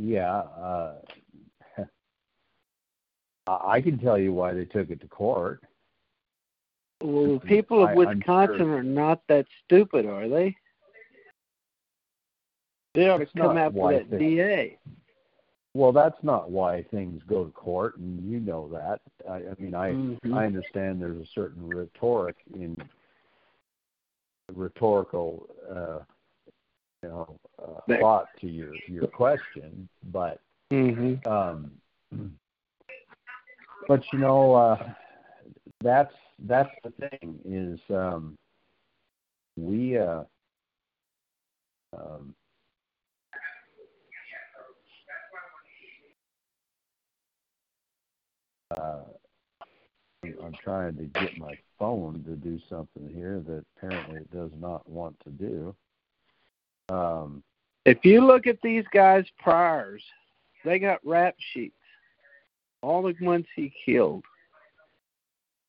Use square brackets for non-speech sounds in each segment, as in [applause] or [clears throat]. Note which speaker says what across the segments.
Speaker 1: yeah, uh, [laughs] I can tell you why they took it to court.
Speaker 2: Well, the people of
Speaker 1: I-
Speaker 2: Wisconsin
Speaker 1: sure.
Speaker 2: are not that stupid, are they? They ought to come after that
Speaker 1: they-
Speaker 2: DA.
Speaker 1: Well, that's not why things go to court, and you know that. I, I mean, I
Speaker 2: Mhm.
Speaker 1: I understand there's a certain rhetoric in rhetorical, uh, you know, uh, thought to your your question, but
Speaker 2: Mm-hmm.
Speaker 1: um, but you know, uh, that's that's the thing is um, we uh, um, uh, I'm trying to get my phone to do something here that apparently it does not want to do. Um,
Speaker 2: If you look at these guys' priors, they got rap sheets, all the ones he killed.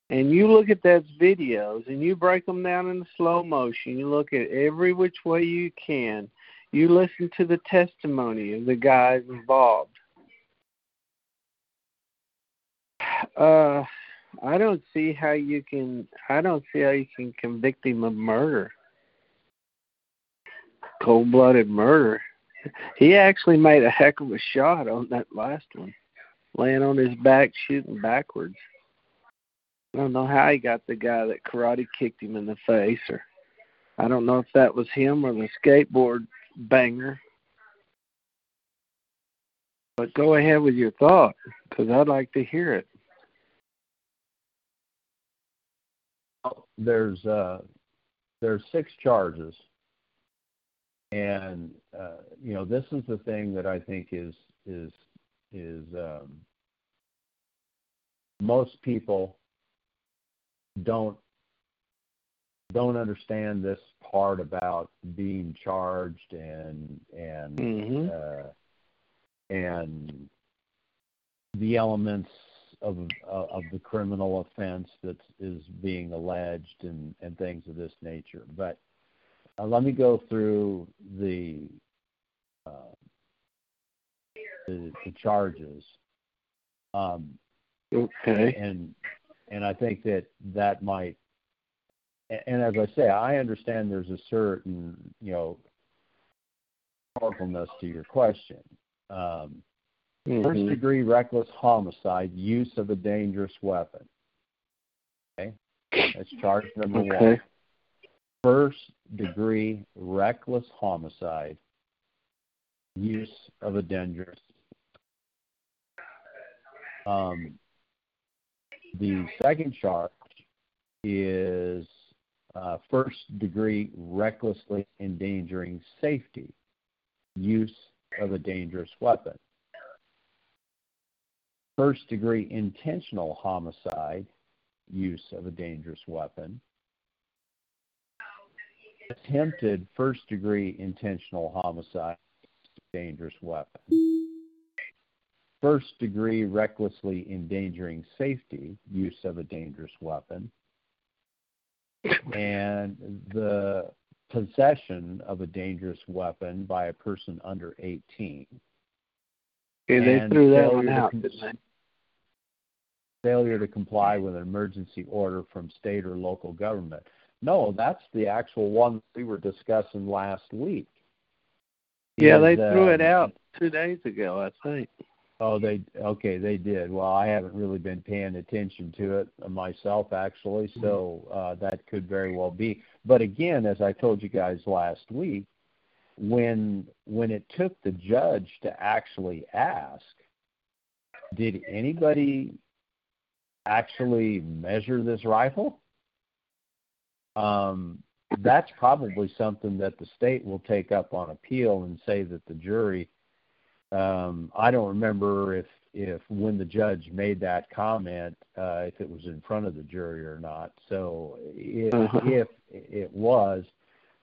Speaker 2: And you look at those videos and you break them down in slow motion. You look at every which way you can. You listen to the testimony of the guys involved. Uh, I don't see how you can. I don't see how you can convict him of murder cold blooded murder. He actually made a heck of a shot on that last one, laying on his back shooting backwards. I don't know how he got the guy that karate kicked him in the face, or I don't know if that was him or the skateboard banger. But go ahead with your thought, because I'd like to hear it.
Speaker 1: there's uh there's six charges and uh you know this is the thing that i think is is is um most people don't don't understand this part about being charged and and
Speaker 2: Mm-hmm.
Speaker 1: uh, and the elements of uh, of the criminal offense that is being alleged and and things of this nature. But uh, let me go through the uh, the, the charges. Um,
Speaker 2: Okay.
Speaker 1: and and I think that that might and as I say, I understand there's a certain you know thoughtfulness to your question. Um, First
Speaker 2: Mhm.
Speaker 1: degree reckless homicide, use of a dangerous weapon. Okay, that's charge number
Speaker 2: Okay.
Speaker 1: one. First degree reckless homicide, use of a dangerous. Um, the second charge is uh, first degree recklessly endangering safety, use of a dangerous weapon first degree intentional homicide, use of a dangerous weapon, attempted first degree intentional homicide, dangerous weapon, first degree recklessly endangering safety, use of a dangerous weapon, and the possession of a dangerous weapon by a person under 18
Speaker 2: Okay, they
Speaker 1: and
Speaker 2: threw that one
Speaker 1: to
Speaker 2: out,
Speaker 1: con-
Speaker 2: didn't they?
Speaker 1: failure to comply with an emergency order from state or local government. No, that's the actual one we were discussing last week.
Speaker 2: Yeah,
Speaker 1: Is,
Speaker 2: they threw it
Speaker 1: um,
Speaker 2: out two days ago, I think.
Speaker 1: Oh, they okay, they did. Well, I haven't really been paying attention to it myself, actually, so uh, that could very well be. But again, as I told you guys last week, when when it took the judge to actually ask, did anybody actually measure this rifle? Um, that's probably something that the state will take up on appeal and say that the jury um, I don't remember if if when the judge made that comment, uh, if it was in front of the jury or not. So if,
Speaker 2: Uh-huh.
Speaker 1: if it was,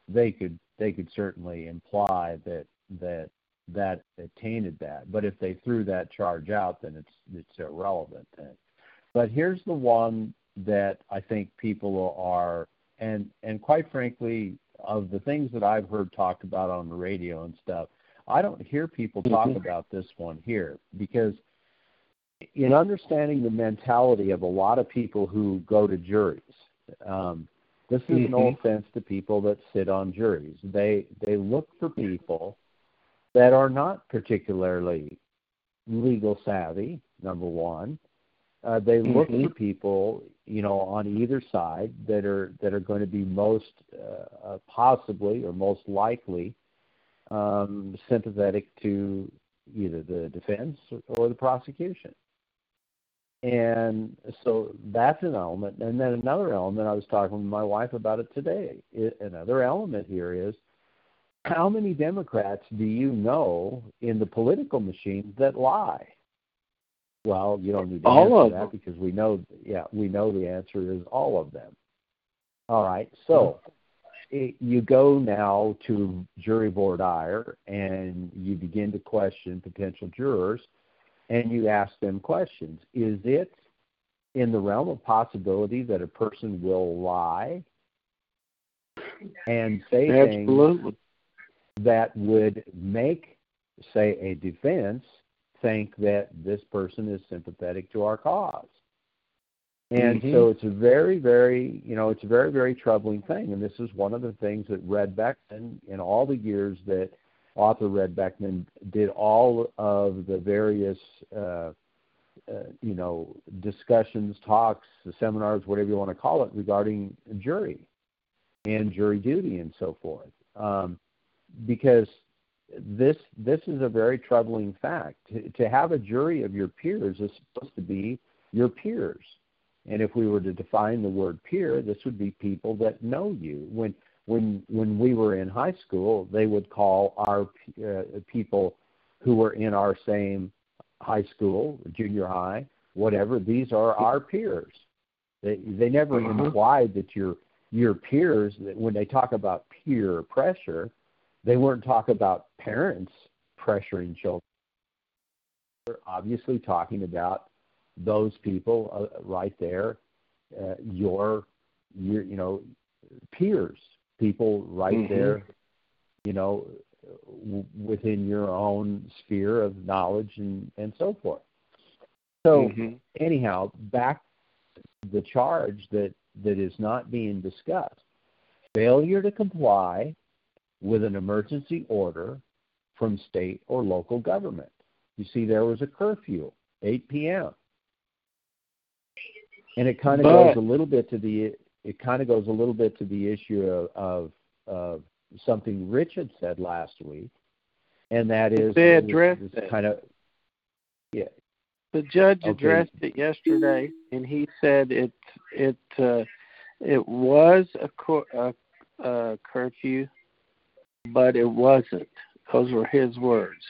Speaker 1: they could they could certainly imply that that that tainted that. But if they threw that charge out, then it's it's irrelevant. Then. But here's the one that I think people are and and quite frankly, of the things that I've heard talked about on the radio and stuff, I don't hear people talk
Speaker 2: Mhm.
Speaker 1: about this one here because in understanding the mentality of a lot of people who go to juries, um, this is no
Speaker 2: Mhm.
Speaker 1: offense to people that sit on juries. They they look for people that are not particularly legal savvy. Number one, uh, they look
Speaker 2: Mhm.
Speaker 1: for people, you know, on either side that are that are going to be most uh, uh, possibly or most likely um, sympathetic to either the defense or the prosecution. And so that's an element. And then another element, I was talking with my wife about it today. It, another element here is how many Democrats do you know in the political machine that lie? Well, you don't need to
Speaker 2: All
Speaker 1: answer
Speaker 2: of
Speaker 1: that
Speaker 2: them.
Speaker 1: because we know, yeah, we know the answer is all of them. All right, so mm-hmm. it, you go now to jury voir dire and you begin to question potential jurors and you ask them questions. Is it in the realm of possibility that a person will lie and say things
Speaker 2: Absolutely.
Speaker 1: that would make, say, a defense think that this person is sympathetic to our cause. And
Speaker 2: Mhm.
Speaker 1: so it's a very, very, you know, it's a very, very troubling thing. And this is one of the things that Red Beckman, in all the years that author Red Beckman did all of the various, uh, uh, you know, discussions, talks, seminars, whatever you want to call it, regarding jury and jury duty and so forth. Um, because this this is a very troubling fact. To, to have a jury of your peers is supposed to be your peers. And if we were to define the word peer, this would be people that know you. When when when we were in high school, they would call our uh, people who were in our same high school, junior high, whatever. These are our peers. They they never
Speaker 2: Uh-huh.
Speaker 1: implied that your your peers. That when they talk about peer pressure, they weren't talking about parents pressuring children. They're obviously talking about those people uh, right there, uh, your, your, you know, peers, people right
Speaker 2: Mhm.
Speaker 1: there, you know, w- within your own sphere of knowledge and and so forth. So
Speaker 2: Mhm.
Speaker 1: anyhow, back to the charge that that is not being discussed: failure to comply with an emergency order from state or local government. You see, there was a curfew, 8 p.m. And it kind of
Speaker 2: But-
Speaker 1: goes a little bit to the it kind of goes a little bit to the issue of, of, of something Rich had said last week, and that is
Speaker 2: They addressed
Speaker 1: this
Speaker 2: it.
Speaker 1: kind of yeah
Speaker 2: The judge
Speaker 1: Okay.
Speaker 2: addressed it yesterday, and he said it it uh, it was a, cor- a, a curfew, but it wasn't. Those were his words.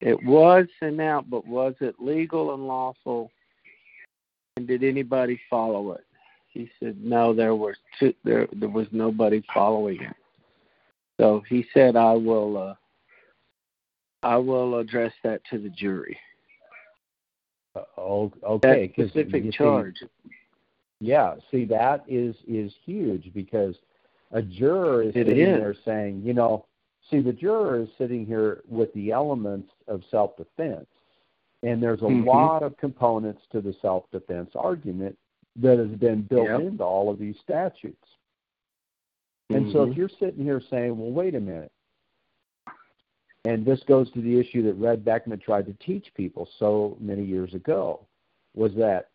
Speaker 2: It was sent out, but was it legal and lawful? And did anybody follow it? He said no. There was two, there there was nobody following it. So he said, "I will uh, I will address that to the jury."
Speaker 1: uh, o-
Speaker 2: That specific
Speaker 1: you see-
Speaker 2: charge.
Speaker 1: Yeah, see that is is huge because a juror is
Speaker 2: It
Speaker 1: sitting
Speaker 2: is.
Speaker 1: there saying, you know, see the juror is sitting here with the elements of self-defense, and there's a
Speaker 2: Mhm.
Speaker 1: lot of components to the self-defense argument that has been built
Speaker 2: Yep.
Speaker 1: into all of these statutes. And so if
Speaker 2: Mhm.
Speaker 1: you're sitting here saying, well, wait a minute, and this goes to the issue that Red Beckman tried to teach people so many years ago, was that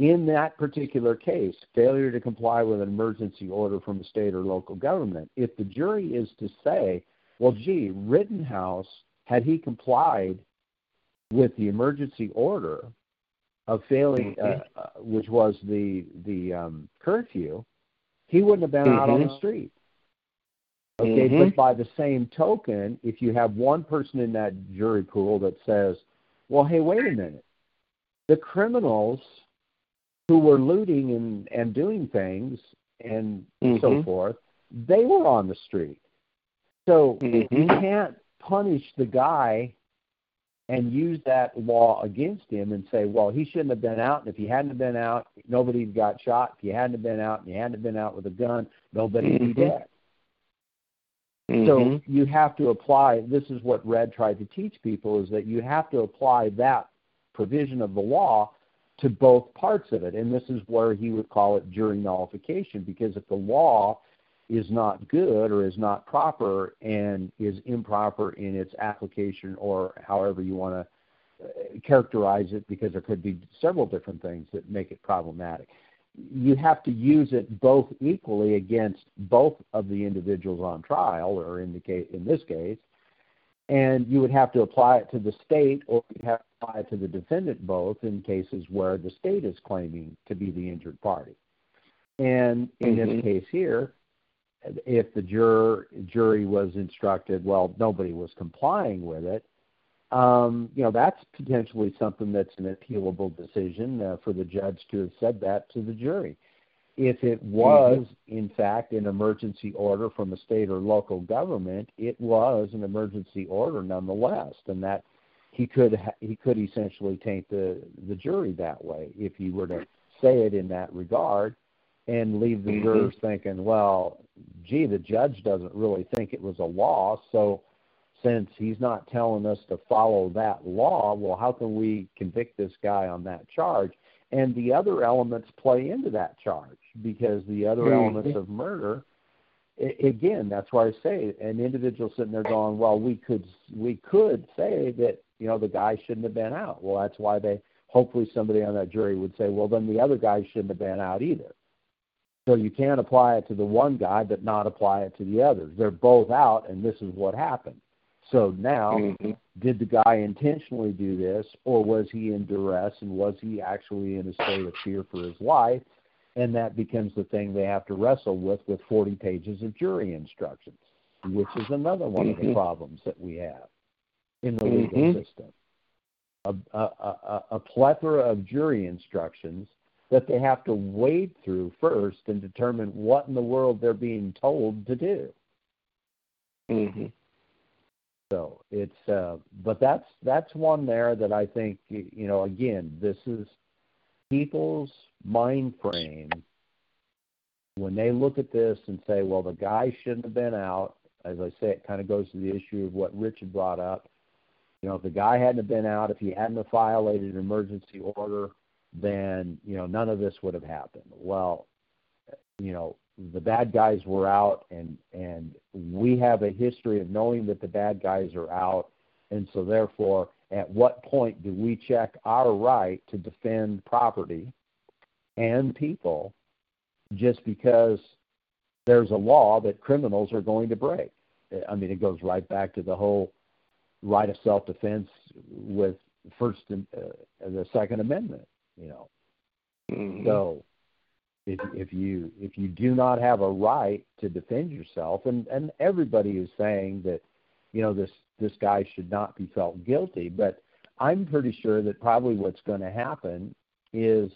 Speaker 1: in that particular case, failure to comply with an emergency order from a state or local government, if the jury is to say, well, gee, Rittenhouse, had he complied with the emergency order of failing, uh, uh, which was the the um, curfew, he wouldn't have been out on the
Speaker 2: Mhm.
Speaker 1: street. Okay,
Speaker 2: Mhm.
Speaker 1: but by the same token, if you have one person in that jury pool that says, well, hey, wait a minute, the criminals who were looting and, and doing things and so
Speaker 2: Mhm.
Speaker 1: forth, they were on the street. So you
Speaker 2: Mhm.
Speaker 1: can't punish the guy and use that law against him and say, well, he shouldn't have been out, and if he hadn't have been out, nobody got shot. If he hadn't have been out and he hadn't have been out with a gun, nobody'd
Speaker 2: Mhm.
Speaker 1: be dead.
Speaker 2: Mm-hmm.
Speaker 1: So you have to apply. This is what Red tried to teach people: is that you have to apply that provision of the law to both parts of it, and this is where he would call it jury nullification. Because if the law is not good or is not proper and is improper in its application, or however you want to uh, characterize it, because there could be several different things that make it problematic you have to use it both equally against both of the individuals on trial, or in the case in this case, and you would have to apply it to the state, or you have apply to the defendant both in cases where the state is claiming to be the injured party. And in mm-hmm. this case here, if the juror jury was instructed, well, nobody was complying with it, um, you know, that's potentially something that's an appealable decision uh, for the judge to have said that to the jury. If it was, mm-hmm. in fact, an emergency order from a state or local government, it was an emergency order nonetheless, and that he could ha- he could essentially taint the the jury that way if he were to say it in that regard and leave the mm-hmm. jurors thinking, well, gee, the judge doesn't really think it was a law, so since he's not telling us to follow that law, well, how can we convict this guy on that charge? And the other elements play into that charge because the other mm-hmm. elements of murder, again, that's why I say an individual sitting there going, well, we could we could say that you know the guy shouldn't have been out. Well, that's why they hopefully somebody on that jury would say, well, then the other guy shouldn't have been out either. So you can't apply it to the one guy but not apply it to the others. They're both out, and this is what happened. So now, mm-hmm. did the guy intentionally do this, or was he in duress, and was he actually in a state of fear for his life? And that becomes the thing they have to wrestle with with 40 pages of jury instructions, which is another one mm-hmm. of the mm-hmm. problems that we have in the legal mm-hmm. system. A, a, a, a plethora of jury instructions that they have to wade through first and determine what in the world they're being told to do.
Speaker 2: Mm-hmm.
Speaker 1: So it's, uh, but that's that's one there that I think you know. Again, this is people's mind frame when they look at this and say, well, the guy shouldn't have been out. As I say, it kind of goes to the issue of what Richard brought up. You know, if the guy hadn't been out, if he hadn't violated an emergency order, then you know none of this would have happened. Well, you know, the bad guys were out and and we have a history of knowing that the bad guys are out and so therefore at what point do we check our right to defend property and people just because there's a law that criminals are going to break i mean it goes right back to the whole right of self defense with first and uh, the second amendment you know
Speaker 2: mm-hmm.
Speaker 1: so if if you if you do not have a right to defend yourself and and everybody is saying that you know this this guy should not be felt guilty but i'm pretty sure that probably what's going to happen is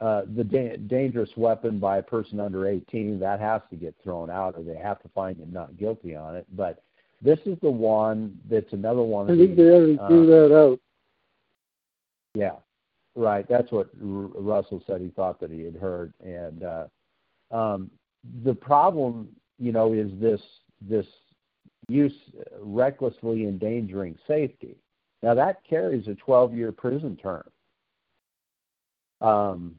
Speaker 1: uh the da- dangerous weapon by a person under 18 that has to get thrown out or they have to find him not guilty on it but this is the one that's another one
Speaker 3: i think they already uh, threw that out
Speaker 1: yeah Right. That's what R- Russell said. He thought that he had heard, and uh, um, the problem, you know, is this this use recklessly endangering safety. Now that carries a 12-year prison term. Um,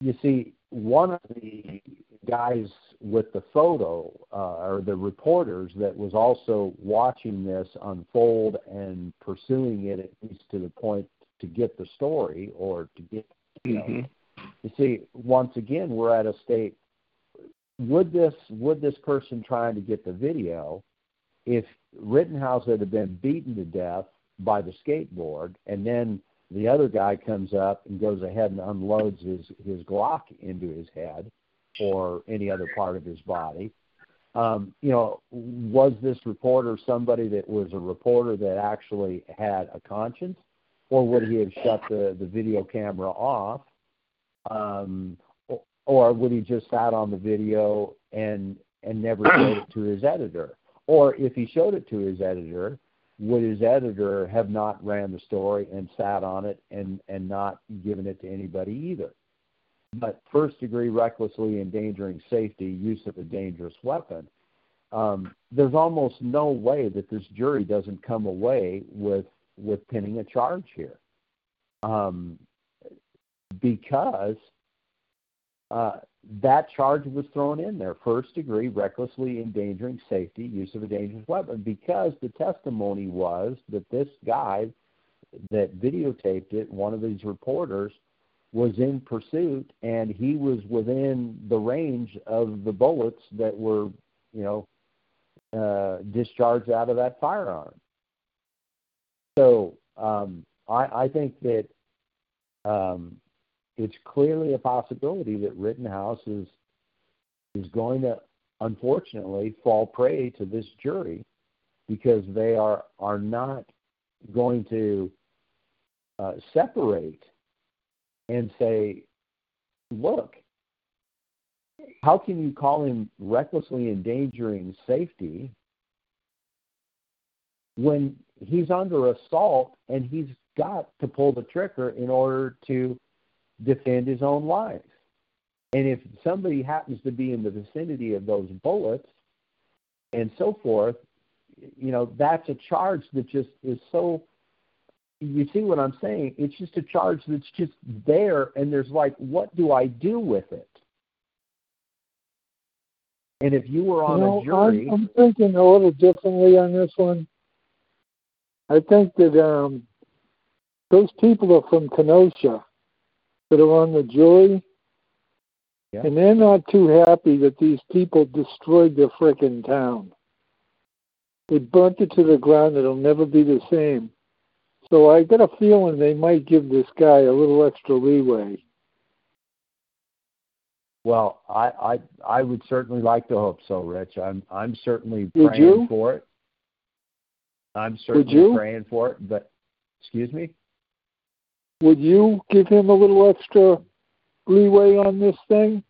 Speaker 1: you see, one of the guys with the photo, uh, or the reporters that was also watching this unfold and pursuing it at least to the point to get the story or to get you know
Speaker 2: mm-hmm.
Speaker 1: you see once again we're at a state would this would this person trying to get the video if Rittenhouse had been beaten to death by the skateboard and then the other guy comes up and goes ahead and unloads his his Glock into his head or any other part of his body. Um, you know, was this reporter somebody that was a reporter that actually had a conscience? or would he have shut the, the video camera off? Um, or, or would he just sat on the video and and never showed it to his editor? Or if he showed it to his editor, would his editor have not ran the story and sat on it and and not given it to anybody either? But first degree recklessly endangering safety, use of a dangerous weapon. um, there's almost no way that this jury doesn't come away with with pinning a charge here, um, because uh, that charge was thrown in there: first degree recklessly endangering safety, use of a dangerous weapon. Because the testimony was that this guy that videotaped it, one of these reporters, was in pursuit and he was within the range of the bullets that were, you know, uh, discharged out of that firearm. So um, I, I think that um, it's clearly a possibility that Rittenhouse is is going to unfortunately fall prey to this jury because they are are not going to uh, separate and say, look, how can you call him recklessly endangering safety when he's under assault and he's got to pull the trigger in order to defend his own life? And if somebody happens to be in the vicinity of those bullets and so forth, you know, that's a charge that just is so you see what I'm saying? It's just a charge that's just there, and there's like, what do I do with it? And if you were on
Speaker 3: you know,
Speaker 1: a jury,
Speaker 3: I'm, I'm thinking a little differently on this one. I think that um, those people are from Kenosha that are on the jury,
Speaker 1: yeah.
Speaker 3: and they're not too happy that these people destroyed their frickin' town. They burnt it to the ground. It'll never be the same. So I get a feeling they might give this guy a little extra leeway.
Speaker 1: Well, I I I would certainly like to hope so, Rich. I'm I'm certainly
Speaker 3: would
Speaker 1: praying
Speaker 3: you?
Speaker 1: for it. I'm certainly
Speaker 3: you?
Speaker 1: praying for it, but excuse me.
Speaker 3: Would you give him a little extra leeway on this thing,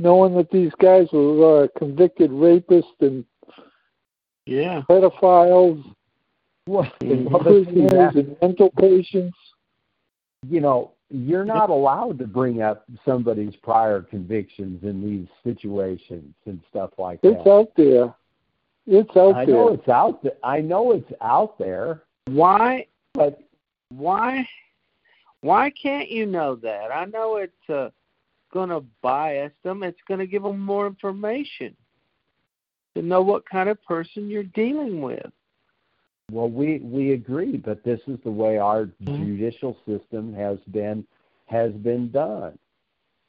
Speaker 3: knowing that these guys were uh, convicted rapists and
Speaker 2: Yeah.
Speaker 3: pedophiles
Speaker 1: Well,
Speaker 3: and
Speaker 1: well, but see,
Speaker 3: prisoners and mental patients?
Speaker 1: you know, you're not allowed to bring up somebody's prior convictions in these situations and stuff like that.
Speaker 3: It's out there. It's out
Speaker 1: I
Speaker 3: there.
Speaker 1: know it's out there. I know it's out there,
Speaker 2: Why
Speaker 1: but
Speaker 2: why why can't you know that? I know it's uh, going to bias them. It's going to give them more information to know what kind of person you're dealing with.
Speaker 1: Well, we we agree, but this is the way our
Speaker 2: Mhm.
Speaker 1: judicial system has been has been done.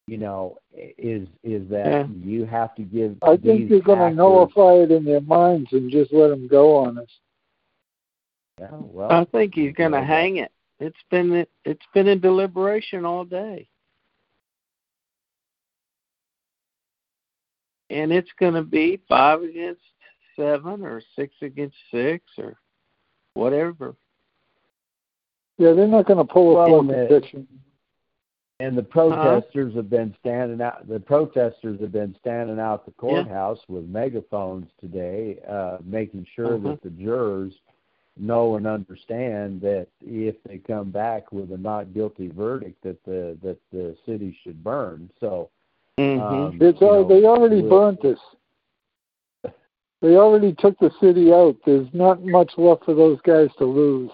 Speaker 1: You know, is is that
Speaker 2: Yeah.
Speaker 1: you have to give.
Speaker 3: I think they're going to nullify it in their minds and just let them go on us.
Speaker 1: Yeah, well,
Speaker 2: I think he's going to hang it. It's been it's been in deliberation all day. And it's going to be five against seven or six against six or whatever.
Speaker 3: Yeah, they're not going to pull a
Speaker 1: Well,
Speaker 3: full
Speaker 1: and the-
Speaker 3: conviction.
Speaker 1: And the protesters have been standing out. The protesters have been standing out the courthouse with megaphones today, uh, making sure
Speaker 2: Uh-huh.
Speaker 1: that the jurors know and understand that if they come back with a not guilty verdict, that the that the city should burn. So
Speaker 2: Mm-hmm.
Speaker 1: um,
Speaker 3: It's
Speaker 1: you
Speaker 3: all,
Speaker 1: know,
Speaker 3: they already
Speaker 1: we'll-
Speaker 3: burnt us. They already took the city out. There's not much left for those guys to lose.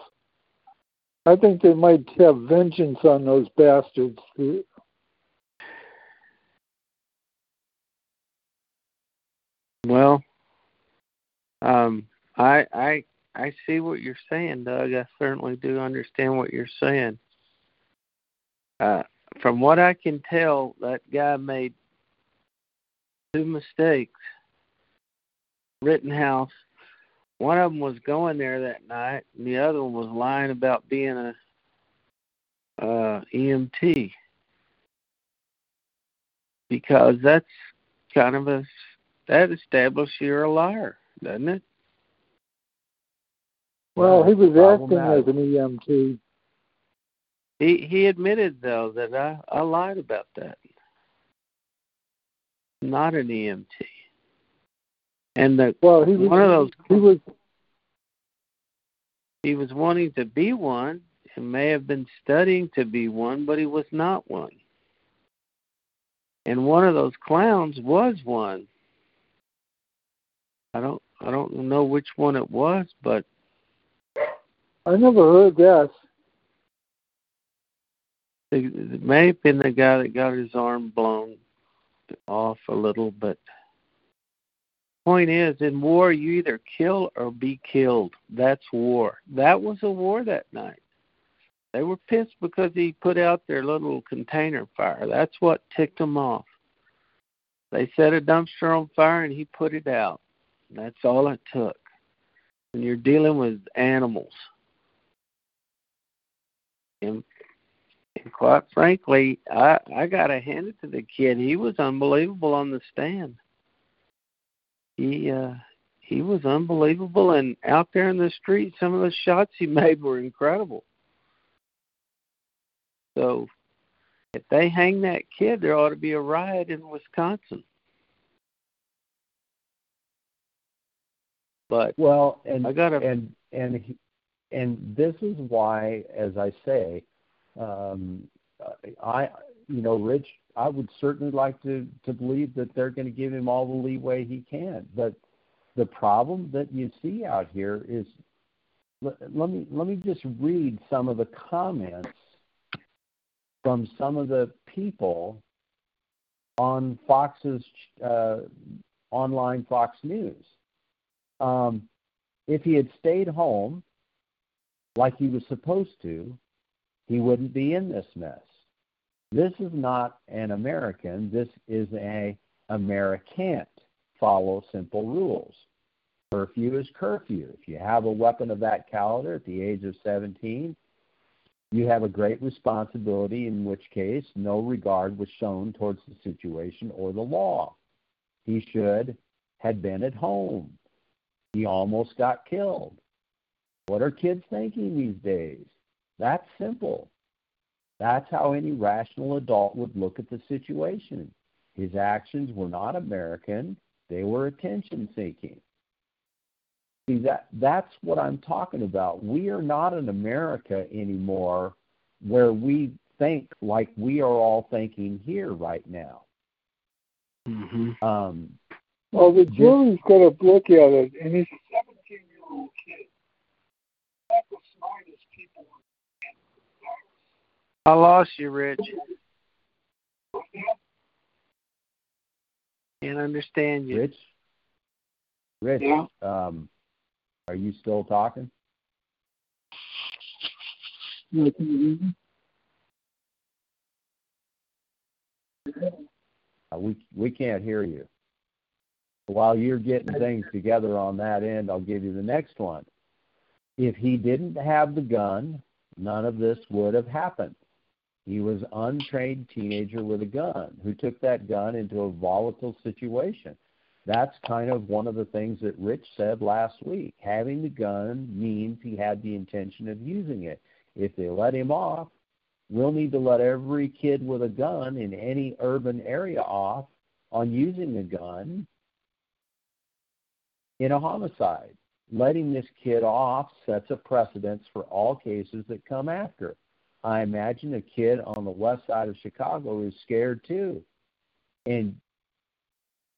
Speaker 3: I think they might have vengeance on those bastards.
Speaker 2: Well, um, I I I see what you're saying, Doug. I certainly do understand what you're saying. Uh, from what I can tell, that guy made two mistakes. Rittenhouse. One of them was going there that night, and the other one was lying about being a uh, EMT. Because that's kind of a that establishes you're a liar, doesn't it?
Speaker 3: Well, he was acting as an EMT.
Speaker 2: He he admitted though that I I lied about that. Not an EMT. And the
Speaker 3: Well, he was
Speaker 2: one of those
Speaker 3: He was
Speaker 2: he was wanting to be one and may have been studying to be one, but he was not one. And one of those clowns was one. I don't I don't know which one it was, but
Speaker 3: I never heard that.
Speaker 2: it may have been the guy that got his arm blown off a little, but point is in war you either kill or be killed. That's war. That was a war that night. They were pissed because he put out their little container fire. That's what ticked them off. They set a dumpster on fire and he put it out. That's all it took. And you're dealing with animals. And, and quite frankly, I I gotta hand it to the kid. He was unbelievable on the stand. He uh he was unbelievable and out there in the street some of the shots he [laughs] made were incredible. So if they hang that kid there ought to be a riot in Wisconsin. But
Speaker 1: well, and
Speaker 2: I gotta
Speaker 1: and and he, and this is why, as I say, um, I you know, Rich, I would certainly like to to believe that they're going to give him all the leeway he can. But the problem that you see out here is, let, me let me just read some of the comments from some of the people on Fox's uh, online Fox News. Um, if he had stayed home like he was supposed to, he wouldn't be in this mess. This is not an American. This is a Americant. Follow simple rules. Curfew is curfew. If you have a weapon of that caliber at the age of 17, you have a great responsibility, in which case no regard was shown towards the situation or the law. He should have been at home. He almost got killed. What are kids thinking these days? That's simple. That's how any rational adult would look at the situation. His actions were not American, they were attention seeking. See that that's what I'm talking about. We are not in America anymore where we think like we are all thinking here right now.
Speaker 2: mm-hmm.
Speaker 1: Um,
Speaker 3: Well, the jury's got to look at it, and he's a 17 year old kid. Not the smartest people.
Speaker 2: I lost you, Rich. Can't understand you.
Speaker 1: Rich, Rich,
Speaker 3: Yeah.
Speaker 1: um, are you still talking?
Speaker 3: Yeah, can you hear me?
Speaker 1: Uh, we we can't hear you. While you're getting things together on that end, I'll give you the next one. If he didn't have the gun, none of this would have happened. He was untrained teenager with a gun who took that gun into a volatile situation. That's kind of one of the things that Rich said last week. Having the gun means he had the intention of using it. If they let him off, we'll need to let every kid with a gun in any urban area off on using a gun in a homicide. Letting this kid off sets a precedence for all cases that come after. I imagine a kid on the west side of Chicago is scared too, and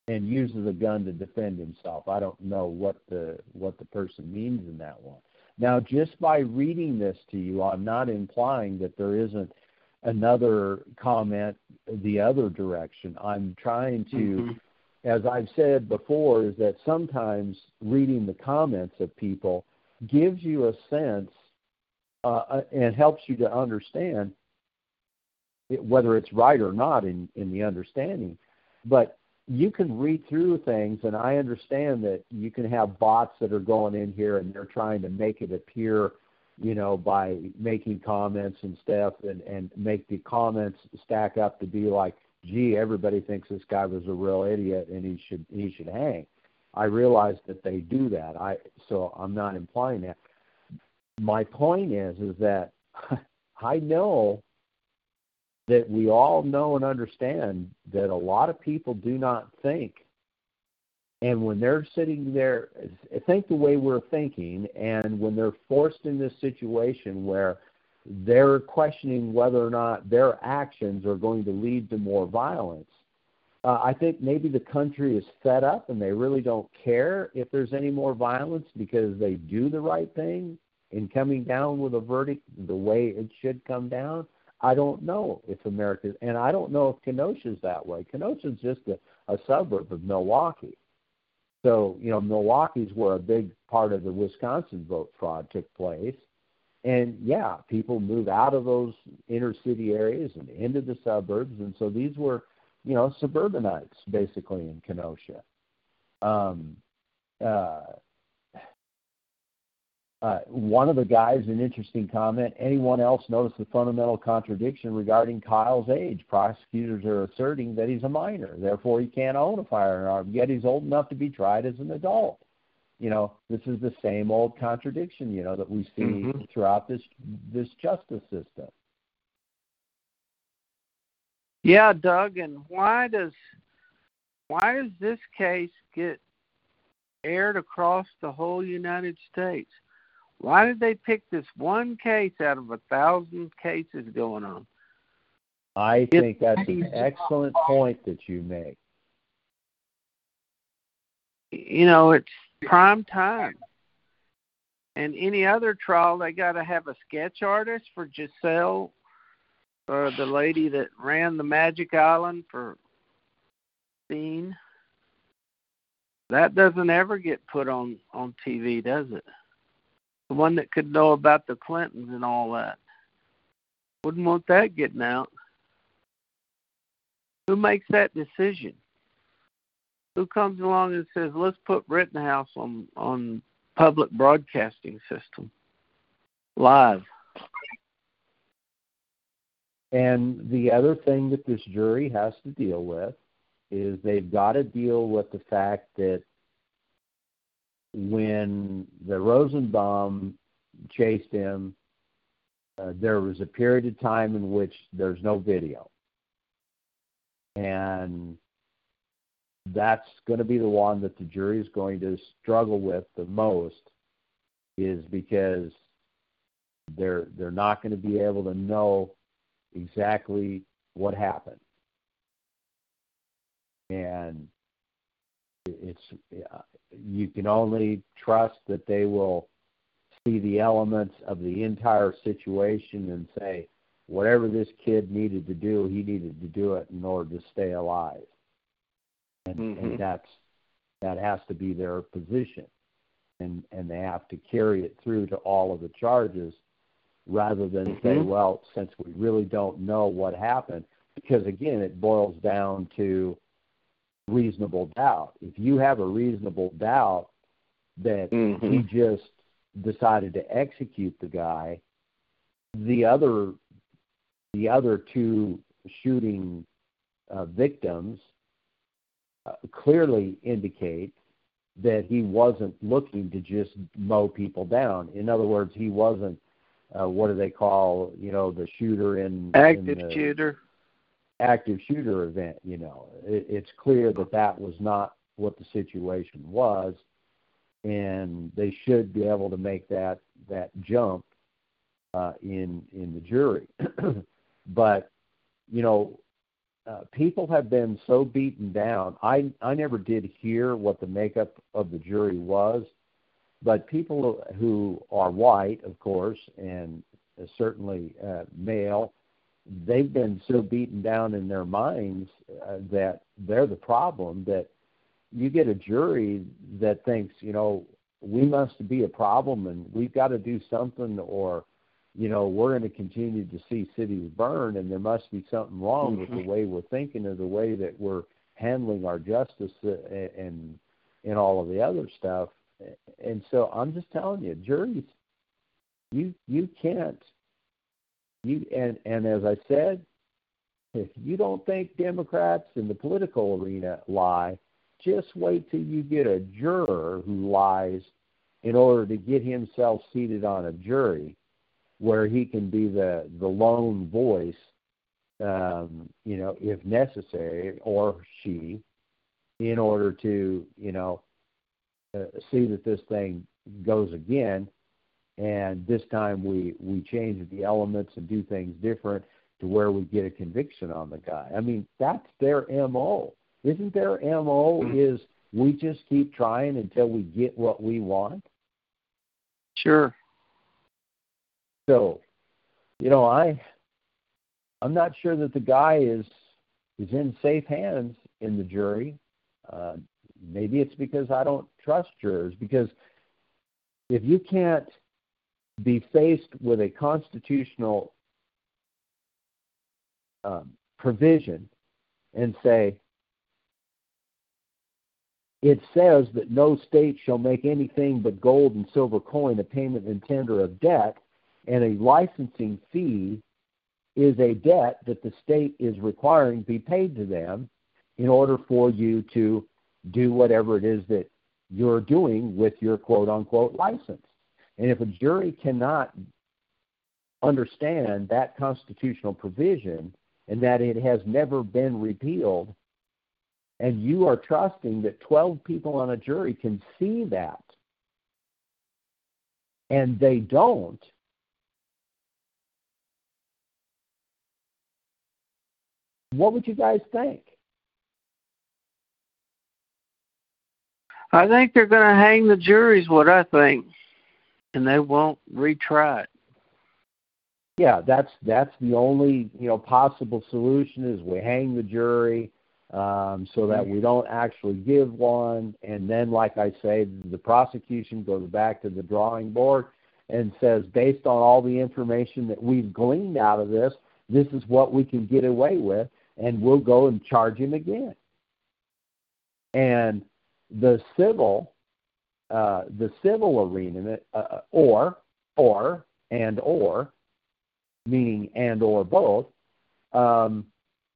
Speaker 1: and uses a gun to defend himself. I don't know what the what the person means in that one. Now, just by reading this to you, I'm not implying that there isn't another comment the other direction. I'm trying to,
Speaker 2: Mm-hmm.
Speaker 1: as I've said before, is that sometimes reading the comments of people gives you a sense uh, and helps you to understand it, whether it's right or not in, in the understanding. But you can read through things, and I understand that you can have bots that are going in here and they're trying to make it appear, you know, by making comments and stuff, and and make the comments stack up to be like, gee, everybody thinks this guy was a real idiot and he should he should hang. I realize that they do that. I so I'm not implying that. My point is is that [laughs] I know that we all know and understand that a lot of people do not think. And when they're sitting there, think the way we're thinking, and when they're forced in this situation where they're questioning whether or not their actions are going to lead to more violence, uh, I think maybe the country is fed up and they really don't care if there's any more violence because they do the right thing in coming down with a verdict the way it should come down. I don't know if America, and I don't know if Kenosha's that way. Kenosha's just a, a suburb of Milwaukee. So, you know, Milwaukee's where a big part of the Wisconsin vote fraud took place. And yeah, people move out of those inner city areas and into the suburbs. And so these were, you know, suburbanites basically in Kenosha. Um, uh, uh, one of the guys, an interesting comment. Anyone else notice the fundamental contradiction regarding Kyle's age? Prosecutors are asserting that he's a minor, therefore he can't own a firearm. Yet he's old enough to be tried as an adult. You know, this is the same old contradiction, you know, that we see mm-hmm. throughout this this justice system.
Speaker 2: Yeah, Doug, and why does why does this case get aired across the whole United States? Why did they pick this one case out of a thousand cases going on?
Speaker 1: I think that's an excellent point that you make.
Speaker 2: You know, it's prime time. And any other trial, they got to have a sketch artist for Giselle, or the lady that ran the Magic Island for Dean. That doesn't ever get put on on TV, does it? The one that could know about the Clintons and all that. Wouldn't want that getting out. Who makes that decision? Who comes along and says, "Let's put Rittenhouse on on public broadcasting system live"?
Speaker 1: And the other thing that this jury has to deal with is they've got to deal with the fact that when the Rosenbaum chased him, uh, there was a period of time in which there's no video. And that's going to be the one that the jury is going to struggle with the most is because they're they're not going to be able to know exactly what happened. And it's you can only trust that they will see the elements of the entire situation and say whatever this kid needed to do he needed to do it in order to stay alive and, mm-hmm. and that's that has to be their position and and they have to carry it through to all of the charges rather than mm-hmm. say well since we really don't know what happened because again it boils down to reasonable doubt. If you have a reasonable doubt that mm-hmm. he just decided to execute the guy, the other the other two shooting uh, victims uh, clearly indicate that he wasn't looking to just mow people down. In other words, he wasn't uh, what do they call you know the shooter in
Speaker 2: active
Speaker 1: in the,
Speaker 2: shooter
Speaker 1: active shooter event. You know, it, it's clear that that was not what the situation was, and they should be able to make that that jump uh, in in the jury. [clears throat] but you know, uh, people have been so beaten down. I I never did hear what the makeup of the jury was, but people who are white, of course, and certainly uh, male, they've been so beaten down in their minds uh, that they're the problem that you get a jury that thinks you know we must be a problem and we've got to do something or you know we're going to continue to see cities burn and there must be something wrong mm-hmm. with the mm-hmm. way we're thinking or the way that we're handling our justice uh, and and all of the other stuff and so i'm just telling you juries you you can't you and and as I said, if you don't think Democrats in the political arena lie, just wait till you get a juror who lies in order to get himself seated on a jury where he can be the the lone voice um, you know, if necessary, or she, in order to, you know, uh, see that this thing goes again and this time we we change the elements and do things different to where we get a conviction on the guy. I mean, that's their mo. Isn't their MO
Speaker 2: Mm-hmm.
Speaker 1: is we just keep trying until we get what we want?
Speaker 2: Sure.
Speaker 1: So, you know, I I'm not sure that the guy is is in safe hands in the jury. Uh, maybe it's because I don't trust jurors. Because if you can't be faced with a constitutional um, provision and say it says that no state shall make anything but gold and silver coin a payment and tender of debt, and a licensing fee is a debt that the state is requiring be paid to them in order for you to do whatever it is that you're doing with your quote unquote license. And if a jury cannot understand that constitutional provision and that it has never been repealed, and you are trusting that 12 people on a jury can see that, and they don't, what would you guys think?
Speaker 2: I think they're going to hang the juries. What I think, and they won't retry it.
Speaker 1: Yeah, that's that's the only you know possible solution is we hang the jury um, so that we don't actually give one, and then, like I say, the prosecution goes back to the drawing board and says, based on all the information that we've gleaned out of this, this is what we can get away with, and we'll go and charge him again. And the civil, uh, the civil arena, uh, or or and or, meaning and or both, um,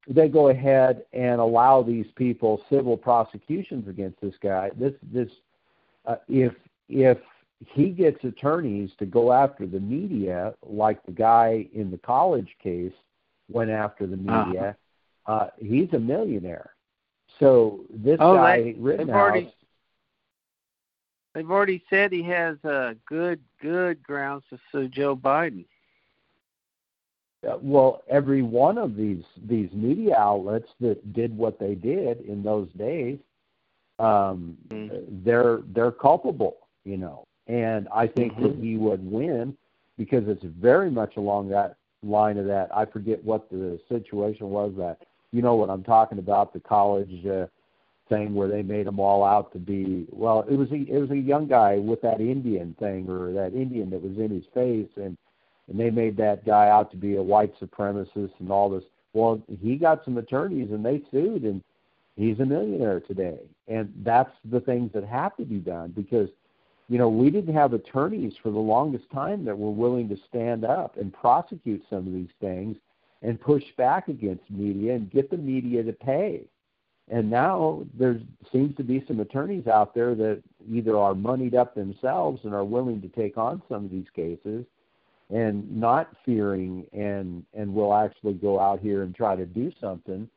Speaker 1: they go ahead and allow these people civil prosecutions against this guy. This this uh, if if he gets attorneys to go after the media, like the guy in the college case went after the media, uh-huh. uh, he's a millionaire. So this
Speaker 2: oh,
Speaker 1: guy
Speaker 2: they,
Speaker 1: Rittenhouse.
Speaker 2: Already, they've already said he has uh, good good grounds to sue Joe Biden.
Speaker 1: Uh, well, every one of these these media outlets that did what they did in those days, um, mm-hmm. they're they're culpable, you know. And I think mm-hmm. that he would win because it's very much along that line of that. I forget what the situation was that you know what I'm talking about the college uh, thing where they made them all out to be well. It was a it was a young guy with that Indian thing or that Indian that was in his face and and they made that guy out to be a white supremacist and all this. Well, he got some attorneys and they sued, and he's a millionaire today. And that's the things that have to be done because, you know, we didn't have attorneys for the longest time that were willing to stand up and prosecute some of these things and push back against media and get the media to pay. And now there seems to be some attorneys out there that either are moneyed up themselves and are willing to take on some of these cases and not fearing and and will actually go out here and try to do something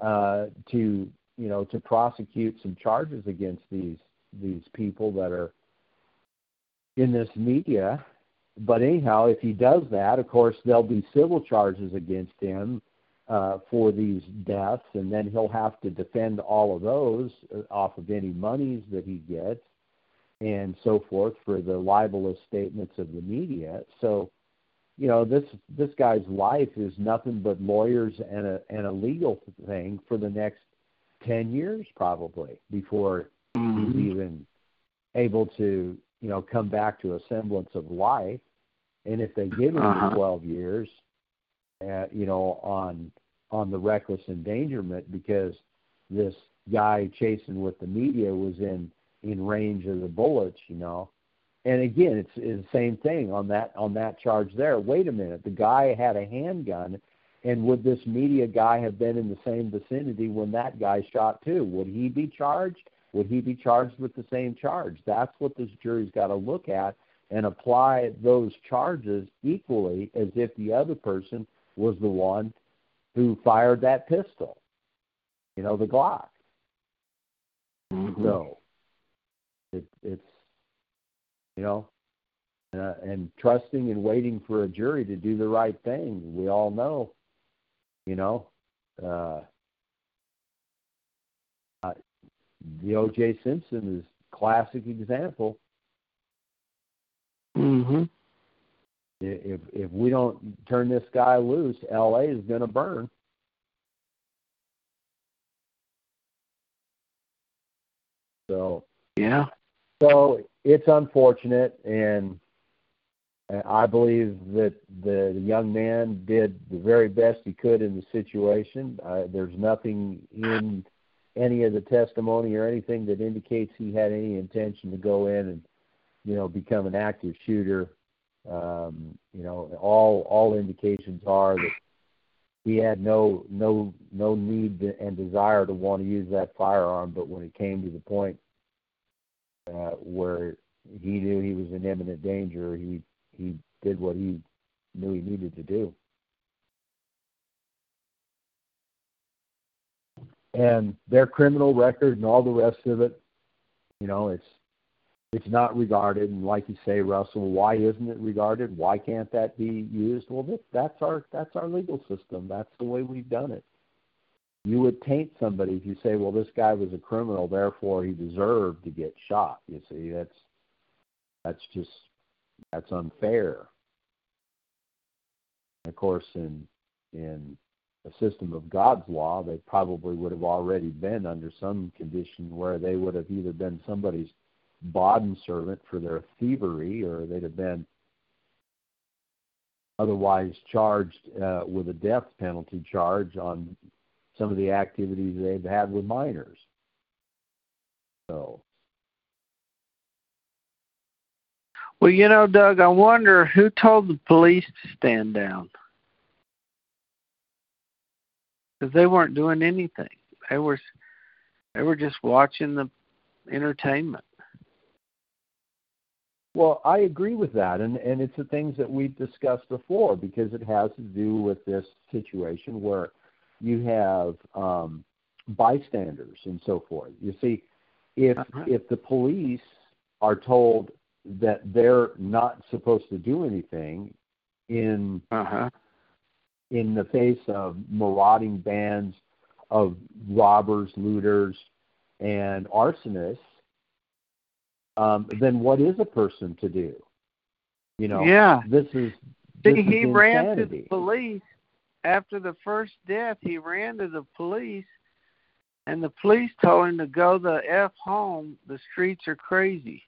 Speaker 1: uh, to you know to prosecute some charges against these these people that are in this media. But anyhow, if he does that, of course there'll be civil charges against him uh, for these deaths, and then he'll have to defend all of those uh, off of any monies that he gets and so forth for the libelous statements of the media. So, you know, this this guy's life is nothing but lawyers and a and a legal thing for the next ten years probably before
Speaker 2: mm-hmm.
Speaker 1: he's even able to, you know, come back to a semblance of life. And if they give him
Speaker 2: uh-huh.
Speaker 1: twelve years, uh, you know, on on the reckless endangerment because this guy chasing with the media was in in range of the bullets, you know. And again, it's, it's the same thing on that on that charge there. Wait a minute, the guy had a handgun, and would this media guy have been in the same vicinity when that guy shot too? Would he be charged? Would he be charged with the same charge? That's what this jury's got to look at and apply those charges equally as if the other person was the one who fired that pistol. You know, the Glock.
Speaker 2: Mm-hmm.
Speaker 1: So it, it's you know, uh, and trusting and waiting for a jury to do the right thing. We all know, you know, uh, uh, the O.J. Simpson is classic example.
Speaker 2: Mhm.
Speaker 1: If if we don't turn this guy loose, L.A. is going to burn. So
Speaker 2: yeah.
Speaker 1: So it's unfortunate, and I believe that the young man did the very best he could in the situation. Uh, there's nothing in any of the testimony or anything that indicates he had any intention to go in and, you know, become an active shooter. Um, you know, all all indications are that he had no no no need and desire to want to use that firearm, but when it came to the point uh, where he knew he was in imminent danger, he he did what he knew he needed to do. And their criminal record and all the rest of it, you know, it's it's not regarded. And like you say, Russell, why isn't it regarded? Why can't that be used? Well, that, that's our that's our legal system. That's the way we've done it. You would taint somebody if you say, "Well, this guy was a criminal, therefore he deserved to get shot." You see, that's that's just that's unfair. Of course, in in a system of God's law, they probably would have already been under some condition where they would have either been somebody's bond servant for their thievery, or they'd have been otherwise charged uh, with a death penalty charge on some of the activities they've had with minors. So
Speaker 2: Well, you know, Doug, I wonder who told the police to stand down. Because they weren't doing anything. They were, they were just watching the entertainment.
Speaker 1: Well, I agree with that, and and it's the things that we've discussed before because it has to do with this situation where you have um, bystanders and so forth. You see, if uh-huh. if the police are told that they're not supposed to do anything in
Speaker 2: uh-huh.
Speaker 1: in the face of marauding bands of robbers, looters, and arsonists, um, then what is a person to do? You know,
Speaker 2: yeah.
Speaker 1: this is this
Speaker 2: See, he
Speaker 1: is
Speaker 2: ran to the police after the first death. He ran to the police, and the police told him to go the f home. The streets are crazy.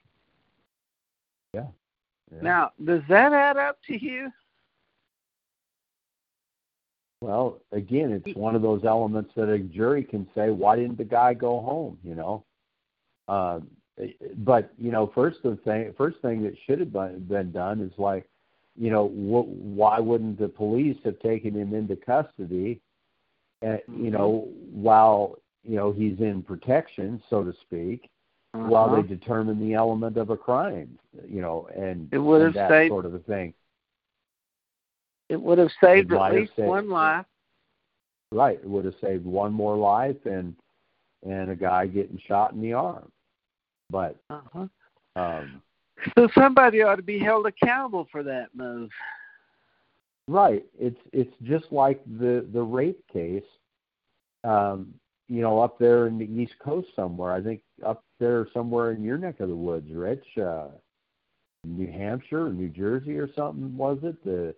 Speaker 1: Yeah. yeah.
Speaker 2: Now, does that add up to you?
Speaker 1: Well, again, it's one of those elements that a jury can say, "Why didn't the guy go home?" You know, uh, but you know, first the thing, first thing that should have been done is like, you know, wh- why wouldn't the police have taken him into custody, and you know, while you know he's in protection, so to speak, uh-huh. while they determine the element of a crime, you know, and
Speaker 2: it would have
Speaker 1: that
Speaker 2: saved,
Speaker 1: sort of a thing.
Speaker 2: It would have saved at least saved, one life.
Speaker 1: Right, it would have saved one more life and and a guy getting shot in the arm. But
Speaker 2: uh-huh.
Speaker 1: um,
Speaker 2: so somebody ought to be held accountable for that move.
Speaker 1: Right. It's it's just like the the rape case. Um, you know, up there in the East Coast somewhere. I think up there somewhere in your neck of the woods, Rich. Uh, New Hampshire or New Jersey or something was it? The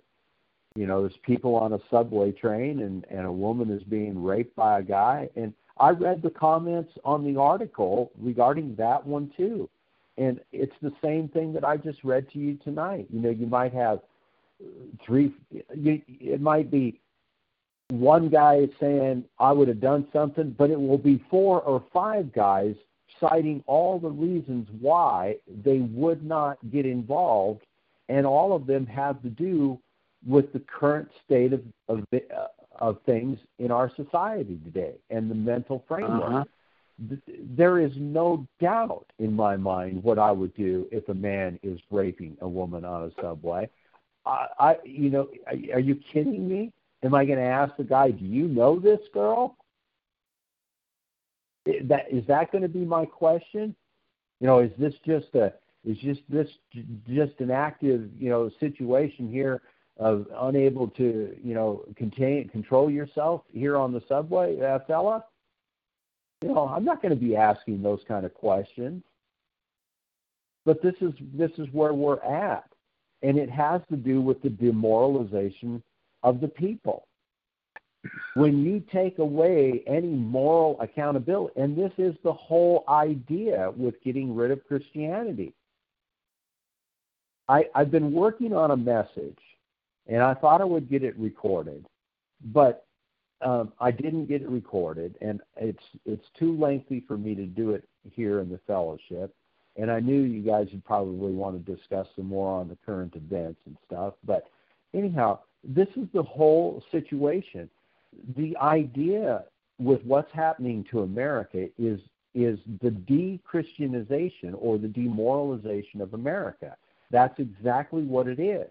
Speaker 1: you know, there's people on a subway train and and a woman is being raped by a guy and I read the comments on the article regarding that one too. And it's the same thing that I just read to you tonight. You know, you might have three you, it might be one guy saying I would have done something, but it will be four or five guys citing all the reasons why they would not get involved, and all of them have to do with the current state of of, of things in our society today and the mental framework.
Speaker 2: Uh-huh.
Speaker 1: There is no doubt in my mind what I would do if a man is raping a woman on a subway. I, I you know, are, are you kidding me? Am I going to ask the guy, "Do you know this girl?" That is that going to be my question? You know, is this just a is just this just an active you know situation here of unable to you know contain control yourself here on the subway, uh, fella? You know, I'm not going to be asking those kind of questions. But this is this is where we're at. And it has to do with the demoralization of the people. When you take away any moral accountability, and this is the whole idea with getting rid of Christianity. I, I've been working on a message, and I thought I would get it recorded, but um, I didn't get it recorded, and it's it's too lengthy for me to do it here in the fellowship. And I knew you guys would probably want to discuss some more on the current events and stuff. But anyhow, this is the whole situation. The idea with what's happening to America is is the de-Christianization or the demoralization of America. That's exactly what it is.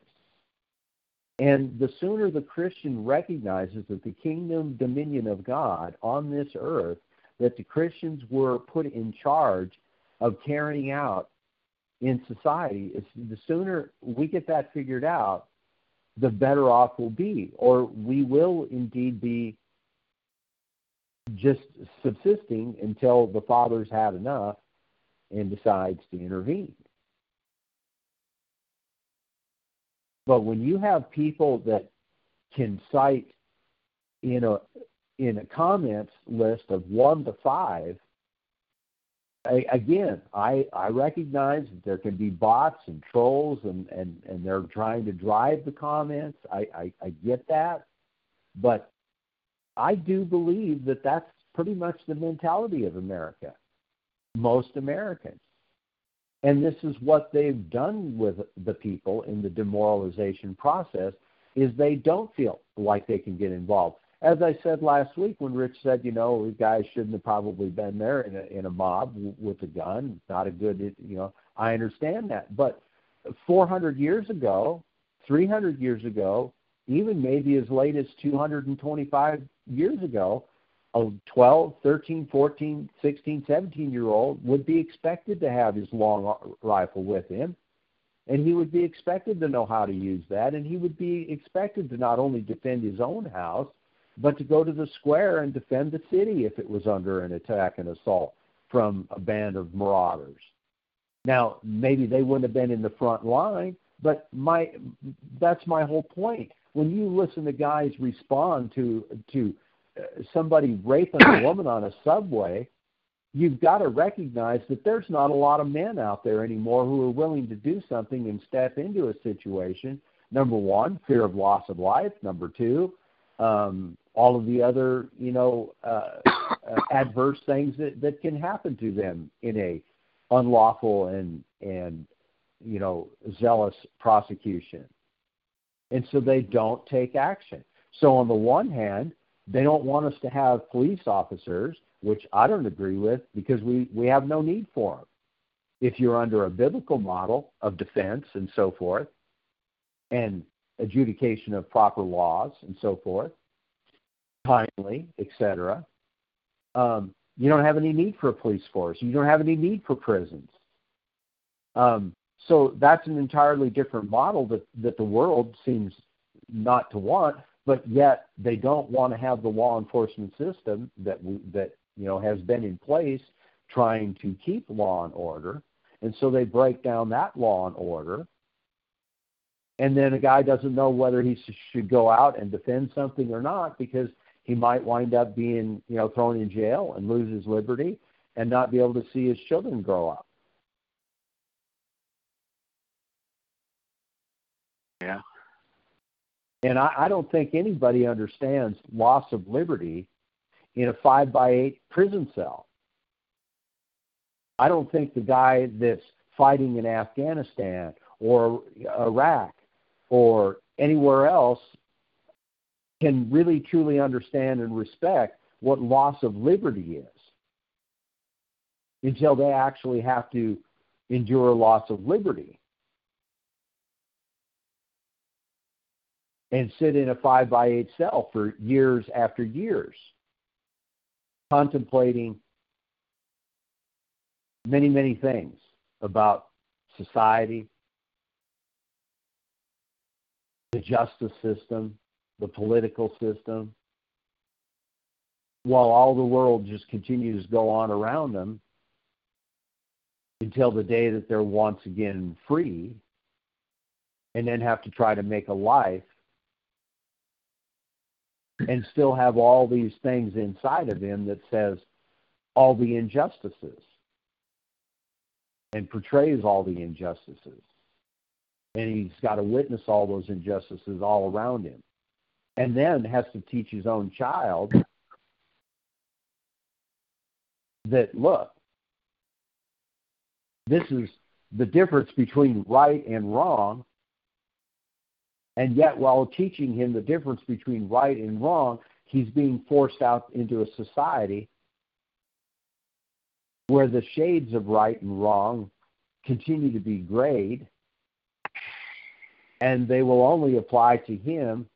Speaker 1: And the sooner the Christian recognizes that the kingdom dominion of God on this earth, that the Christians were put in charge of carrying out in society, the sooner we get that figured out, the better off we'll be, or we will indeed be just subsisting until the Father's had enough and decides to intervene. But when you have people that can cite in a in a comments list of one to five, I, again, I I recognize that there can be bots and trolls and and and they're trying to drive the comments. I I, I get that, but I do believe that that's pretty much the mentality of America, most Americans. And this is what they've done with the people in the demoralization process is they don't feel like they can get involved. As I said last week when Rich said, you know, these guys shouldn't have probably been there in a, in a mob with a gun. Not a good, you know, I understand that. But 400 years ago, 300 years ago, even maybe as late as 225 years ago, a 12, 13, 14, 16, 17 year old would be expected to have his long rifle with him. And he would be expected to know how to use that. And he would be expected to not only defend his own house, but to go to the square and defend the city if it was under an attack and assault from a band of marauders. Now, maybe they wouldn't have been in the front line, but my that's my whole point. When you listen to guys respond to to somebody raping a woman on a subway, you've got to recognize that there's not a lot of men out there anymore who are willing to do something and step into a situation. Number one, fear of loss of life. Number two, um, all of the other, you know, uh, uh, adverse things that, that can happen to them in a unlawful and and you know zealous prosecution. And so they don't take action. So on the one hand, they don't want us to have police officers, which I don't agree with because we, we have no need for them. If you're under a biblical model of defense and so forth, and adjudication of proper laws and so forth, timely, etc., um, you don't have any need for a police force. You don't have any need for prisons. Um, so that's an entirely different model that, that the world seems not to want but yet they don't want to have the law enforcement system that we, that you know has been in place trying to keep law and order, and so they break down that law and order. And then a guy doesn't know whether he should go out and defend something or not because he might wind up being you know thrown in jail and lose his liberty and not be able to see his children grow up. And I, I don't think anybody understands loss of liberty in a five by eight prison cell. I don't think the guy that's fighting in Afghanistan or Iraq or anywhere else can really truly understand and respect what loss of liberty is until they actually have to endure loss of liberty. And sit in a five by eight cell for years after years, contemplating many, many things about society, the justice system, the political system, while all the world just continues to go on around them until the day that they're once again free and then have to try to make a life and still have all these things inside of him that says all the injustices and portrays all the injustices. And he's got to witness all those injustices all around him. And then has to teach his own child that, look, this is the difference between right and wrong. And yet, while teaching him the difference between right and wrong, he's being forced out into a society where the shades of right and wrong continue to be grayed, and they will only apply to him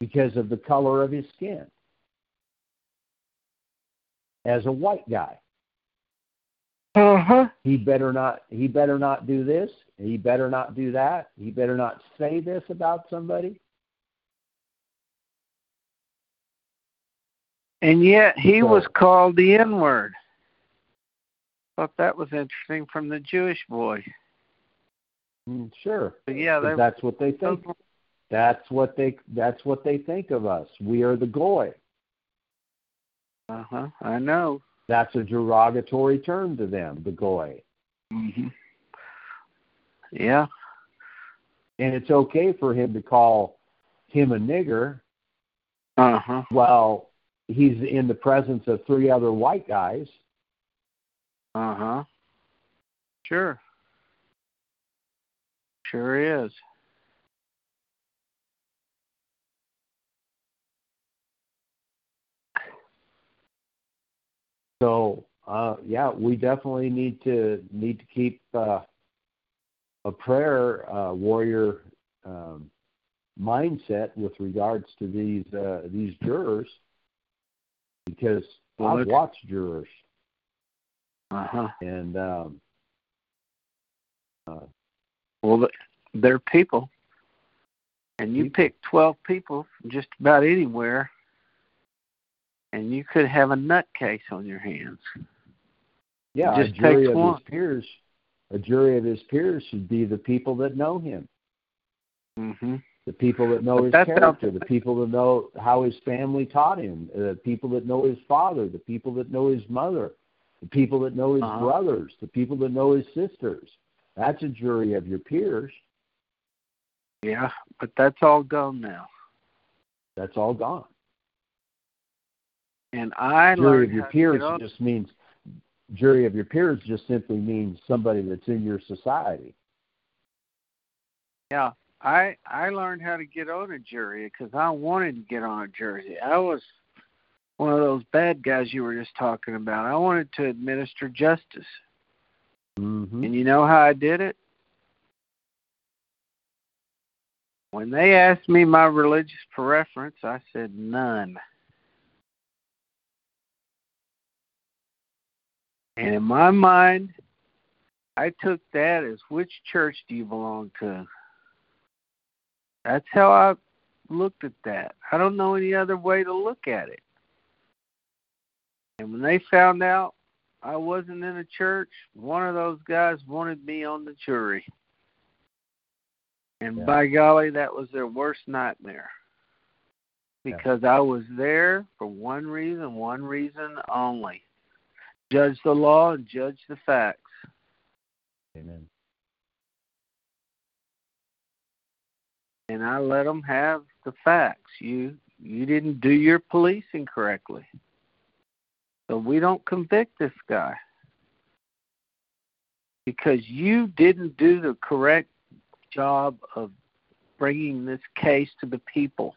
Speaker 1: because of the color of his skin as a white guy.
Speaker 2: Uh-huh.
Speaker 1: He better not he better not do this, he better not do that, he better not say this about somebody.
Speaker 2: And yet he
Speaker 1: So-
Speaker 2: was called the N word. Thought that was interesting from the Jewish boy.
Speaker 1: Mm, Sure.
Speaker 2: But yeah, they
Speaker 1: that's what they think. That's what they that's what they think of us. We are the goy.
Speaker 2: Uh huh. I know.
Speaker 1: That's a derogatory term to them, the goy.
Speaker 2: hmm Yeah.
Speaker 1: And it's okay for him to call him a nigger
Speaker 2: Uh huh.
Speaker 1: while he's in the presence of three other white guys.
Speaker 2: Uh huh. Sure. Sure is.
Speaker 1: So uh, yeah, we definitely need to need to keep uh, a prayer uh, warrior um, mindset with regards to these uh, these jurors because
Speaker 2: Well,
Speaker 1: I've watched jurors
Speaker 2: Uh huh.
Speaker 1: and um, uh,
Speaker 2: Well, they're people, and you
Speaker 1: People.
Speaker 2: pick twelve people from just about anywhere, and you could have a nutcase on your hands.
Speaker 1: yeah,
Speaker 2: It
Speaker 1: a
Speaker 2: just
Speaker 1: jury
Speaker 2: takes
Speaker 1: of
Speaker 2: one.
Speaker 1: his peers, a jury of his peers should be the people that know him.
Speaker 2: Mm-hmm.
Speaker 1: the people that know
Speaker 2: But
Speaker 1: his character, the people that know how his family taught him, uh, the people that know his father, the people that know his mother, the people that know his
Speaker 2: Uh-huh.
Speaker 1: brothers, the people that know his sisters. That's a jury of your peers.
Speaker 2: Yeah, but that's all gone now.
Speaker 1: That's all gone.
Speaker 2: And I
Speaker 1: jury of your peers just means jury of your peers just simply means somebody that's in your society.
Speaker 2: Yeah, I I learned how to get on a jury because I wanted to get on a jury. I was one of those bad guys you were just talking about. I wanted to administer justice,
Speaker 1: Mm-hmm.
Speaker 2: and you know how I did it? When they asked me my religious preference, I said none. And in my mind, I took that as which church do you belong to? That's how I looked at that. I don't know any other way to look at it. And when they found out I wasn't in a church, one of those guys wanted me on the jury. And
Speaker 1: Yeah.
Speaker 2: by golly, that was their worst nightmare.
Speaker 1: Yeah.
Speaker 2: Because I was there for one reason, one reason only judge the law and judge the facts.
Speaker 1: Amen.
Speaker 2: and I let them have the facts. You you didn't do your policing correctly, so we don't convict this guy because you didn't do the correct job of bringing this case to the people.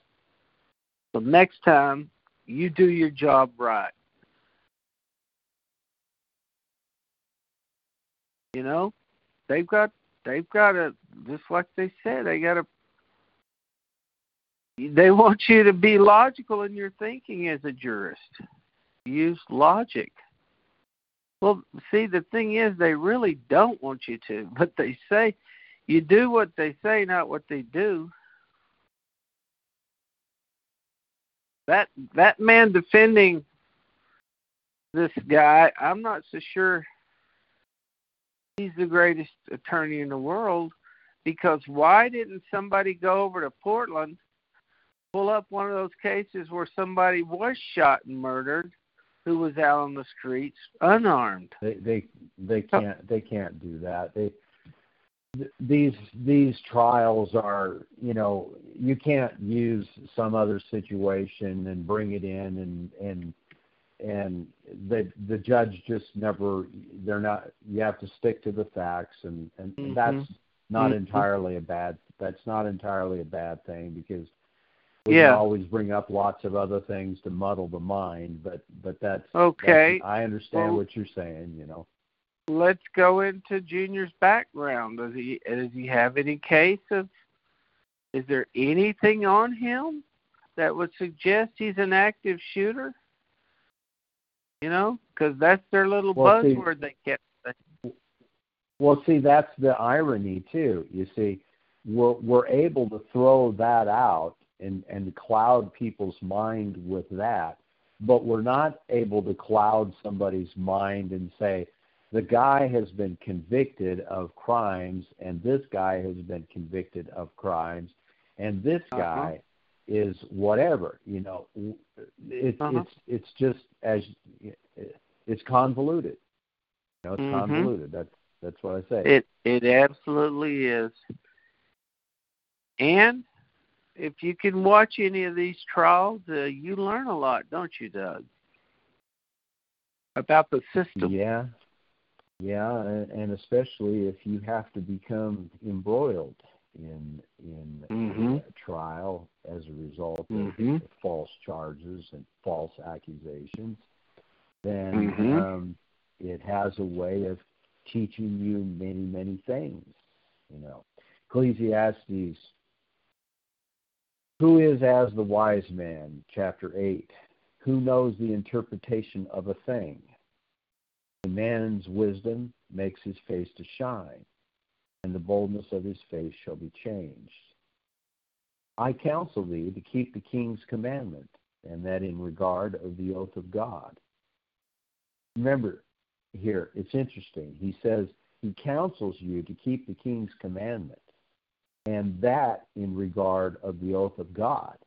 Speaker 2: So next time you do your job right. You know, they've got they've got to just like they said they got to they want you to be logical in your thinking as a jurist. Use logic. Well, see, the thing is, they really don't want you to, [laughs] but they say you do what they say, not what they do. That that man defending this guy, I'm not so sure he's the greatest attorney in the world because why didn't somebody go over to Portland, pull up one of those cases where somebody was shot and murdered who was out on the streets unarmed?
Speaker 1: They they they can't they can't do that. They these these trials are you know you can't use some other situation and bring it in and and and the the judge just never they're not you have to stick to the facts and and,
Speaker 2: mm-hmm.
Speaker 1: that's not
Speaker 2: mm-hmm.
Speaker 1: entirely a bad that's not entirely a bad thing because we
Speaker 2: yeah.
Speaker 1: can always bring up lots of other things to muddle the mind but but that's
Speaker 2: okay
Speaker 1: that's, i understand
Speaker 2: well,
Speaker 1: what you're saying you know
Speaker 2: let's go into junior's background does he does he have any case of is there anything on him that would suggest he's an active shooter you know, because that's their little
Speaker 1: well,
Speaker 2: buzzword
Speaker 1: see,
Speaker 2: they kept.
Speaker 1: Well, see, that's the irony too. You see, we're we're able to throw that out and and cloud people's mind with that, but we're not able to cloud somebody's mind and say the guy has been convicted of crimes and this guy has been convicted of crimes and this
Speaker 2: uh-huh.
Speaker 1: guy is whatever you know it,
Speaker 2: uh-huh.
Speaker 1: it's it's just as it's convoluted. You know it's
Speaker 2: mm-hmm.
Speaker 1: convoluted. That's that's what i say.
Speaker 2: It it absolutely is. And if you can watch any of these trials uh, you learn a lot don't you doug? About the system.
Speaker 1: Yeah. Yeah and, and especially if you have to become embroiled in in
Speaker 2: mm-hmm.
Speaker 1: trial as a result of
Speaker 2: mm-hmm.
Speaker 1: false charges and false accusations, then
Speaker 2: mm-hmm.
Speaker 1: um, it has a way of teaching you many many things. You know, Ecclesiastes. Who is as the wise man? Chapter eight. Who knows the interpretation of a thing? The man's wisdom makes his face to shine and the boldness of his face shall be changed. I counsel thee to keep the king's commandment, and that in regard of the oath of God. Remember, here, it's interesting. He says he counsels you to keep the king's commandment, and that in regard of the oath of God.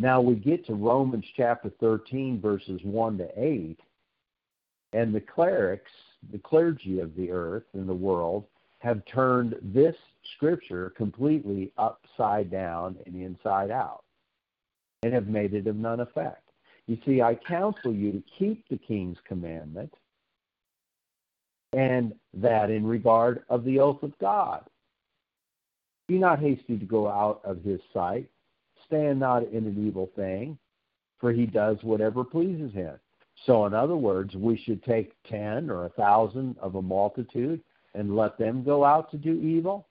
Speaker 1: Now we get to Romans chapter 13, verses 1 to 8, and the clerics, the clergy of the earth and the world, have turned this scripture completely upside down and inside out and have made it of none effect. You see, I counsel you to keep the king's commandment and that in regard of the oath of God. Be not hasty to go out of his sight. Stand not in an evil thing, for he does whatever pleases him. So, in other words, we should take ten or a thousand of a multitude and let them go out to do evil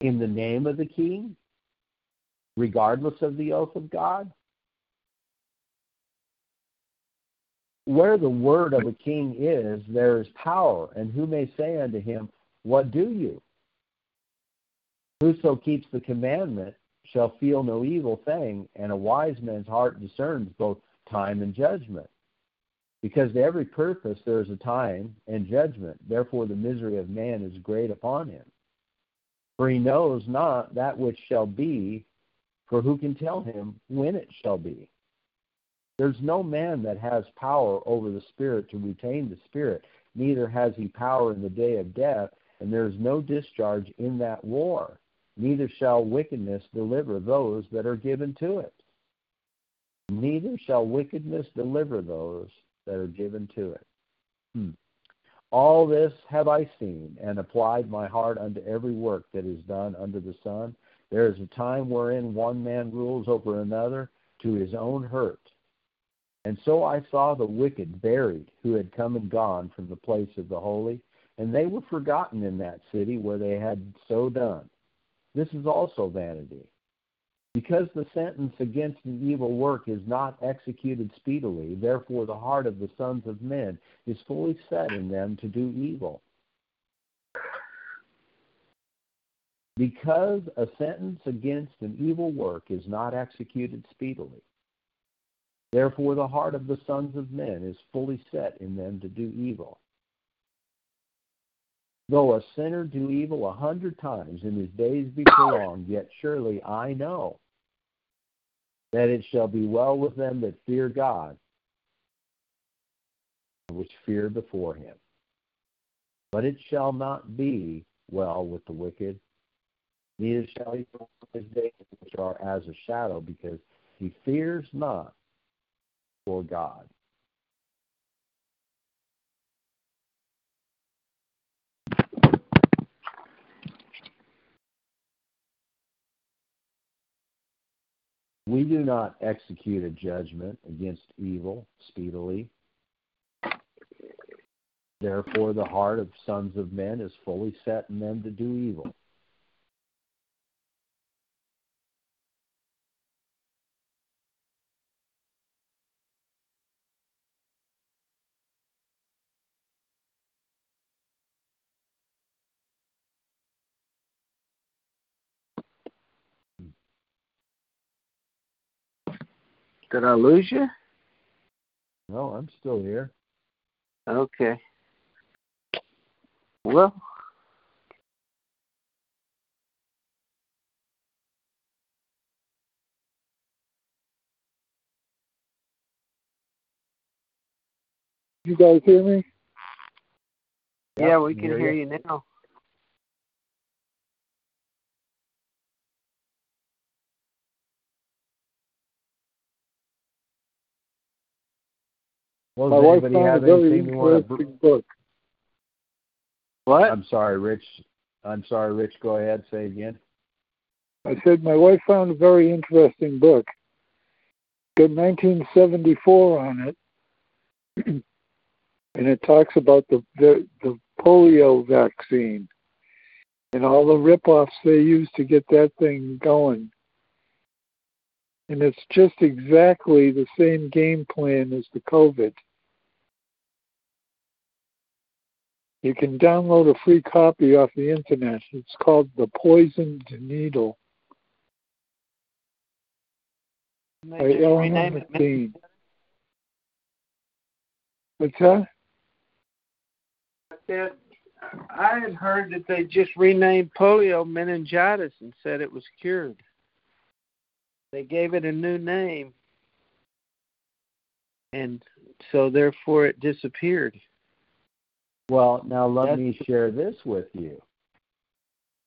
Speaker 1: in the name of the king, regardless of the oath of God? Where the word of a king is, there is power, and who may say unto him, What do you? Whoso keeps the commandment shall feel no evil thing, and a wise man's heart discerns both time and judgment. Because to every purpose there is a time and judgment. Therefore the misery of man is great upon him. For he knows not that which shall be, for who can tell him when it shall be? There's no man that has power over the Spirit to retain the Spirit, neither has he power in the day of death, and there is no discharge in that war. Neither shall wickedness deliver those that are given to it. Neither shall wickedness deliver those that are given to it. Hmm. All this have I seen, and applied my heart unto every work that is done under the sun. There is a time wherein one man rules over another to his own hurt. And so I saw the wicked buried, who had come and gone from the place of the holy, and they were forgotten in that city where they had so done. This is also vanity. Because the sentence against an evil work is not executed speedily, therefore the heart of the sons of men is fully set in them to do evil. Because a sentence against an evil work is not executed speedily, Therefore, the heart of the sons of men is fully set in them to do evil. Though a sinner do evil a hundred times and his days be prolonged, yet surely I know that it shall be well with them that fear God, which fear before him. But it shall not be well with the wicked, neither shall he prolong his days which are as a shadow, because he fears not for God. We do not execute a judgment against evil speedily. Therefore, the heart of sons of men is fully set in them to do evil.
Speaker 2: Did I lose you?
Speaker 1: No, I'm still here.
Speaker 2: Okay. Well,
Speaker 3: You guys hear me?
Speaker 2: yeah, we
Speaker 1: can
Speaker 2: can
Speaker 1: hear
Speaker 2: hear
Speaker 1: you.
Speaker 2: you now.
Speaker 1: Well,
Speaker 3: My
Speaker 1: does
Speaker 3: wife
Speaker 1: anybody
Speaker 3: found a
Speaker 1: have
Speaker 3: very
Speaker 1: anything you want to?
Speaker 3: interesting book.
Speaker 2: What?
Speaker 1: I'm sorry, Rich. I'm sorry, Rich. Go ahead. Say again.
Speaker 3: I said my wife found a very interesting book. Got 1974 on it, [clears throat] and it talks about the, the the polio vaccine and all the rip-offs they used to get that thing going. And it's just exactly the same game plan as the COVID. You can download a free copy off the internet. It's called The Poisoned Needle by Eleanor
Speaker 2: rename.
Speaker 3: What's that?
Speaker 2: I had heard that they just renamed polio meningitis and said it was cured. They gave it a new name, and so therefore it disappeared.
Speaker 1: Well, now let
Speaker 2: That's-
Speaker 1: me share this with you.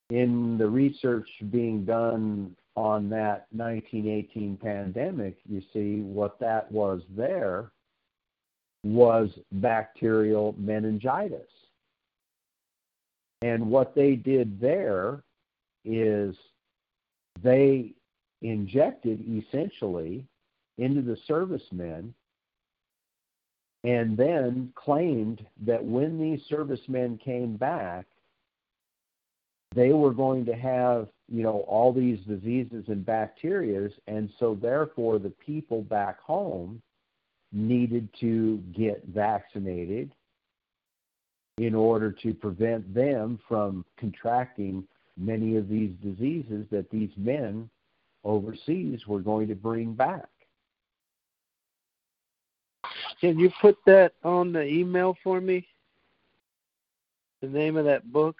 Speaker 1: In the research being done on that 1918 pandemic, you see what that was there was bacterial meningitis. And what they did there is they injected essentially into the servicemen and then claimed that when these servicemen came back, they were going to have, you know, all these diseases and bacterias, and so therefore the people back home needed to get vaccinated in order to prevent them from contracting many of these diseases that these men overseas were going to bring back.
Speaker 2: Can you put that on the email for me? The name of that book,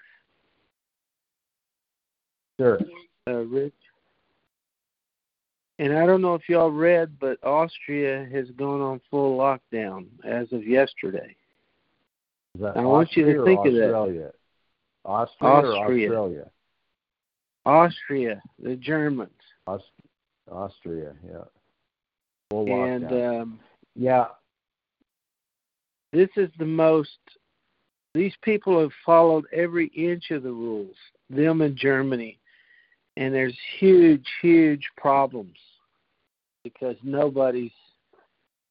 Speaker 1: Sure.
Speaker 2: uh, Rich. And I don't know if y'all read, but Austria has gone on full lockdown as of yesterday.
Speaker 1: Is that
Speaker 2: I want you to think of that.
Speaker 1: Australia? Austria,
Speaker 2: Austria.
Speaker 1: Australia?
Speaker 2: Austria, the Germans,
Speaker 1: Aus- Austria, yeah. Full
Speaker 2: and
Speaker 1: lockdown.
Speaker 2: um,
Speaker 1: yeah,
Speaker 2: this is the most. These people have followed every inch of the rules. Them in Germany, and there's huge, huge problems because nobody's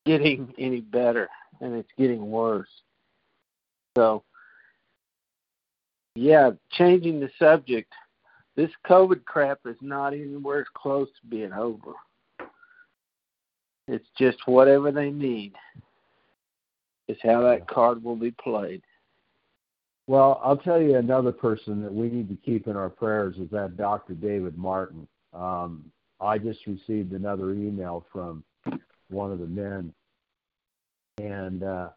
Speaker 2: getting any better, and it's getting worse. So, yeah, changing the subject. This COVID crap is not anywhere close to being over. It's just whatever they need is how that card will be played.
Speaker 1: Well, I'll tell you another person that we need to keep in our prayers is that Dr. David Martin. Um, I just received another email from one of the men, and uh,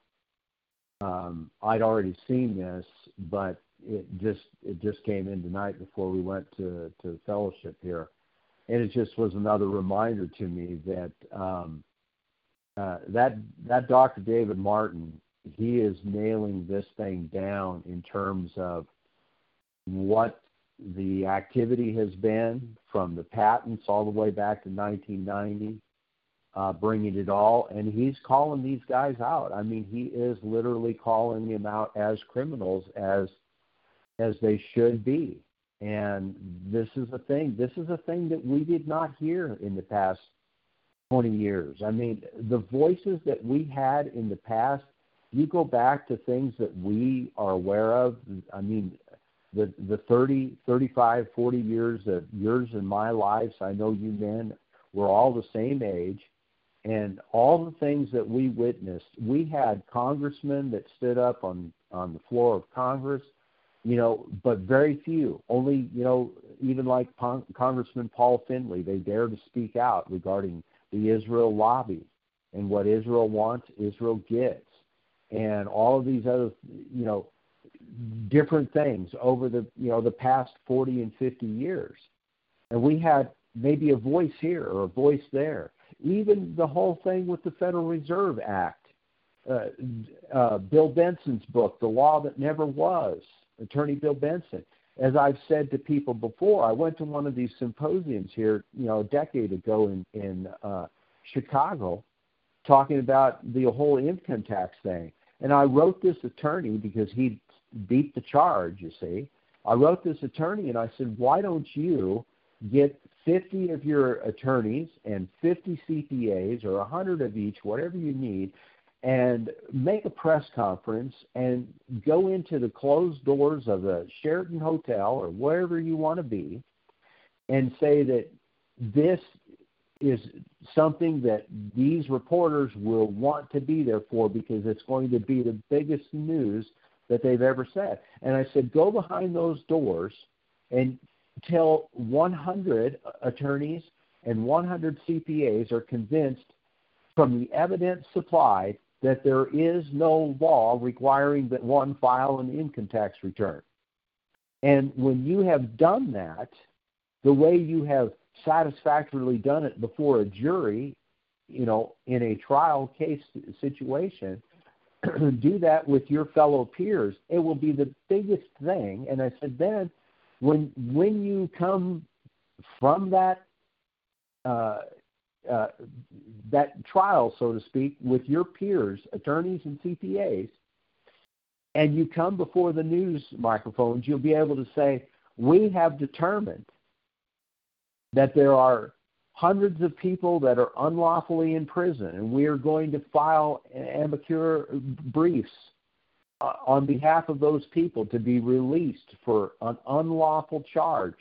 Speaker 1: um, I'd already seen this, but it just it just came in tonight before we went to to fellowship here, and it just was another reminder to me that um, uh, that that Dr. David Martin he is nailing this thing down in terms of what the activity has been from the patents all the way back to 1990, uh, bringing it all, and he's calling these guys out. I mean, he is literally calling them out as criminals, as as they should be. And this is a thing. This is a thing that we did not hear in the past 20 years. I mean, the voices that we had in the past, you go back to things that we are aware of. I mean, the the 30, 35, 40 years of yours and my lives, I know you men, we're all the same age. And all the things that we witnessed, we had congressmen that stood up on, on the floor of Congress you know, but very few. Only, you know, even like Congressman Paul Findley, they dare to speak out regarding the Israel lobby and what Israel wants, Israel gets, and all of these other, you know, different things over the, you know, the past 40 and 50 years. And we had maybe a voice here or a voice there. Even the whole thing with the Federal Reserve Act, uh, uh, Bill Benson's book, The Law That Never Was, Attorney Bill Benson. As I've said to people before, I went to one of these symposiums here, you know, a decade ago in in uh, Chicago, talking about the whole income tax thing. And I wrote this attorney because he beat the charge. You see, I wrote this attorney and I said, why don't you get 50 of your attorneys and 50 CPAs or 100 of each, whatever you need, and make a press conference and go into the closed doors of the Sheraton Hotel or wherever you want to be and say that this is something that these reporters will want to be there for because it's going to be the biggest news that they've ever said. And I said, go behind those doors and tell 100 attorneys and 100 CPAs are convinced from the evidence supplied that there is no law requiring that one file an income tax return. And when you have done that, the way you have satisfactorily done it before a jury, you know, in a trial case situation, [clears throat] do that with your fellow peers. It will be the biggest thing. And I said, then when when you come from that uh, uh, that trial, so to speak, with your peers, attorneys and CPAs, and you come before the news microphones, you'll be able to say, we have determined that there are hundreds of people that are unlawfully in prison, and we are going to file amicus briefs uh, on behalf of those people to be released for an unlawful charge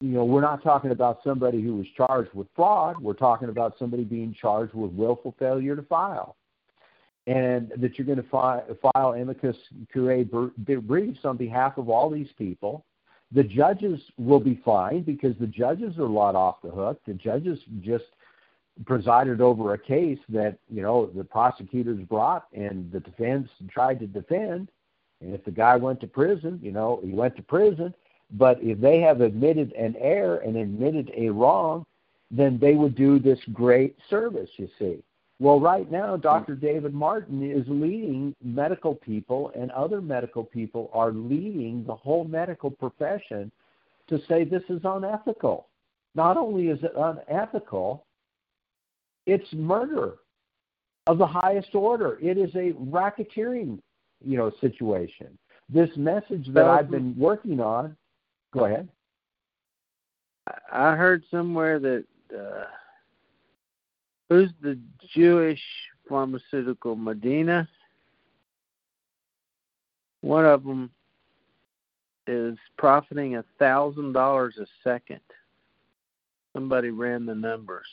Speaker 1: you know, we're not talking about somebody who was charged with fraud. We're talking about somebody being charged with willful failure to file. And that you're going to fi- file amicus curiae briefs on behalf of all these people. The judges will be fine because the judges are a lot off the hook. The judges just presided over a case that, you know, the prosecutors brought and the defense tried to defend. And if the guy went to prison, you know, he went to prison but if they have admitted an error and admitted a wrong, then they would do this great service, you see. Well, right now, Dr. David Martin is leading medical people, and other medical people are leading the whole medical profession to say this is unethical. Not only is it unethical, it's murder of the highest order. It is a racketeering, you know, situation. This message that I've been working on Go ahead.
Speaker 2: I heard somewhere that uh, who's the Jewish pharmaceutical Medina? One of them is profiting a thousand dollars a second. Somebody ran the numbers.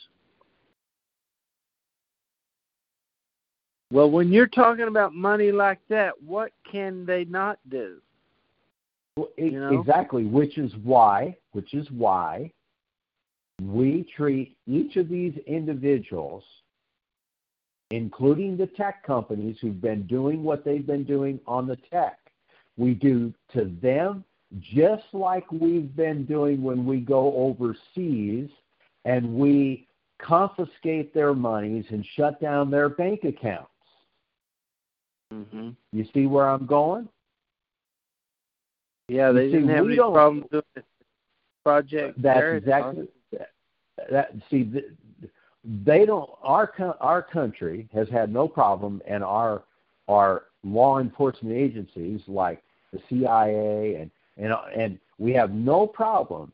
Speaker 2: Well, when you're talking about money like that, what can they not do?
Speaker 1: You know? Exactly, which is why, which is why we treat each of these individuals including the tech companies who've been doing what they've been doing on the tech. We do to them just like we've been doing when we go overseas and we confiscate their monies and shut down their bank accounts.
Speaker 2: Mm-hmm.
Speaker 1: You see where I'm going?
Speaker 2: Yeah, they
Speaker 1: You
Speaker 2: didn't
Speaker 1: see,
Speaker 2: have any
Speaker 1: don't-
Speaker 2: problem doing it. Project
Speaker 1: That's
Speaker 2: Veritas.
Speaker 1: exactly that, that. See, th- they don't. Our our country has had no problem, and our our law enforcement agencies like the CIA and and and we have no problem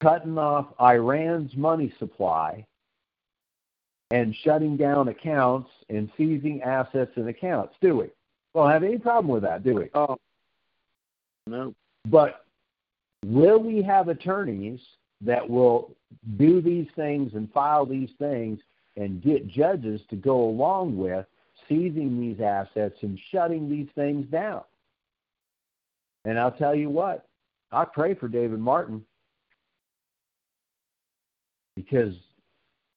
Speaker 1: cutting off Iran's money supply and shutting down accounts and seizing assets and accounts. Do we? We don't have any problem with that, do we?
Speaker 2: Oh, no.
Speaker 1: But will we have attorneys that will do these things and file these things and get judges to go along with seizing these assets and shutting these things down? And I'll tell you what, I pray for David Martin because,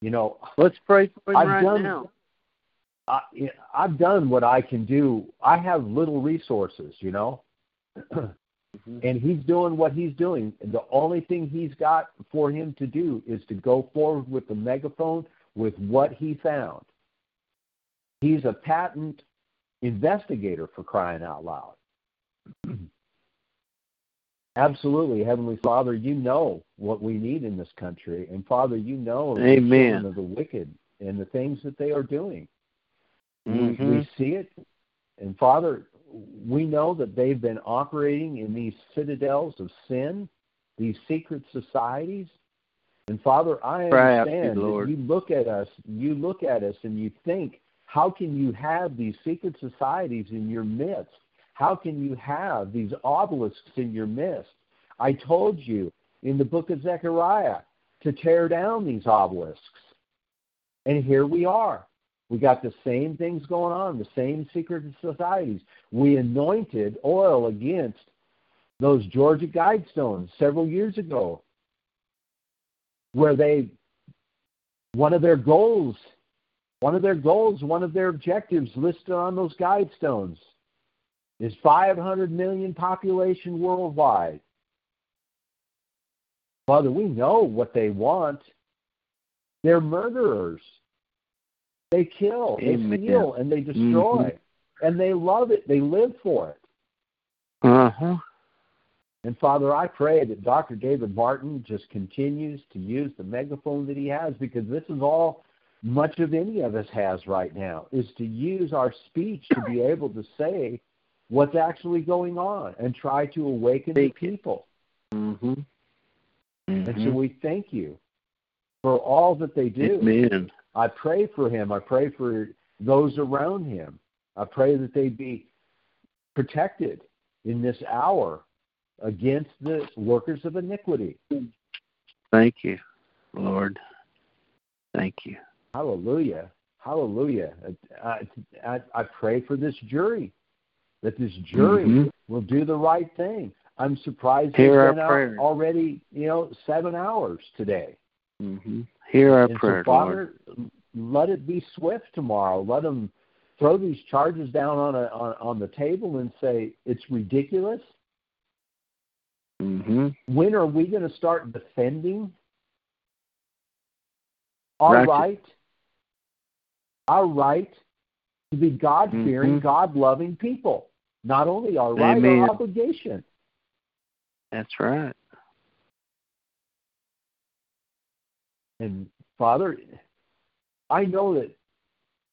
Speaker 1: you know,
Speaker 2: Let's pray for him
Speaker 1: I've
Speaker 2: right
Speaker 1: done-
Speaker 2: now.
Speaker 1: I, I've done what I can do. I have little resources, you know. And he's doing what he's doing. The only thing he's got for him to do is to go forward with the megaphone with what he found. He's a patent investigator for crying out loud. [clears throat] Absolutely, Heavenly Father, you know what we need in this country, and Father, you know the
Speaker 2: Amen.
Speaker 1: children of the wicked and the things that they are doing. We,
Speaker 2: Mhm.
Speaker 1: we see it, and Father, we know that they've been operating in these citadels of sin, these secret societies. And Father, I
Speaker 2: you,
Speaker 1: understand that you look at us, you look at us, and you think, how can you have these secret societies in your midst? How can you have these obelisks in your midst? I told you in the book of Zechariah to tear down these obelisks. And here we are. We got the same things going on, the same secret societies. We anointed oil against those Georgia Guidestones several years ago, where they, one of their goals, one of their goals, one of their objectives listed on those Guidestones is 500 million population worldwide. Father, we know what they want. They're murderers. They kill,
Speaker 2: Amen.
Speaker 1: they steal, and they destroy.
Speaker 2: Mhm.
Speaker 1: And they love it. They live for it.
Speaker 2: Uh-huh.
Speaker 1: And Father, I pray that Dr. David Martin just continues to use the megaphone that he has because this is all much of any of us has right now is to use our speech to be able to say what's actually going on and try to awaken the people.
Speaker 2: Mhm.
Speaker 1: And so
Speaker 2: Mhm.
Speaker 1: we thank you for all that they do.
Speaker 2: Amen.
Speaker 1: I pray for him. I pray for those around him. I pray that they be protected in this hour against the workers of iniquity.
Speaker 2: Thank you, Lord. Thank you.
Speaker 1: Hallelujah. Hallelujah. I, I, I pray for this jury, that this jury
Speaker 2: Mhm.
Speaker 1: will do the right thing. I'm surprised
Speaker 2: Hear
Speaker 1: they've been out already, you know, seven hours today.
Speaker 2: hmm Hear our
Speaker 1: and
Speaker 2: prayer,
Speaker 1: so,
Speaker 2: Lord.
Speaker 1: Let it be swift tomorrow. Let them throw these charges down on a on, on the table and say it's ridiculous.
Speaker 2: hmm
Speaker 1: When are we going to start defending our
Speaker 2: Righteous.
Speaker 1: right, our right to be God fearing,
Speaker 2: Mhm.
Speaker 1: God loving people? Not only our right,
Speaker 2: Amen.
Speaker 1: our obligation.
Speaker 2: That's right.
Speaker 1: And Father, I know that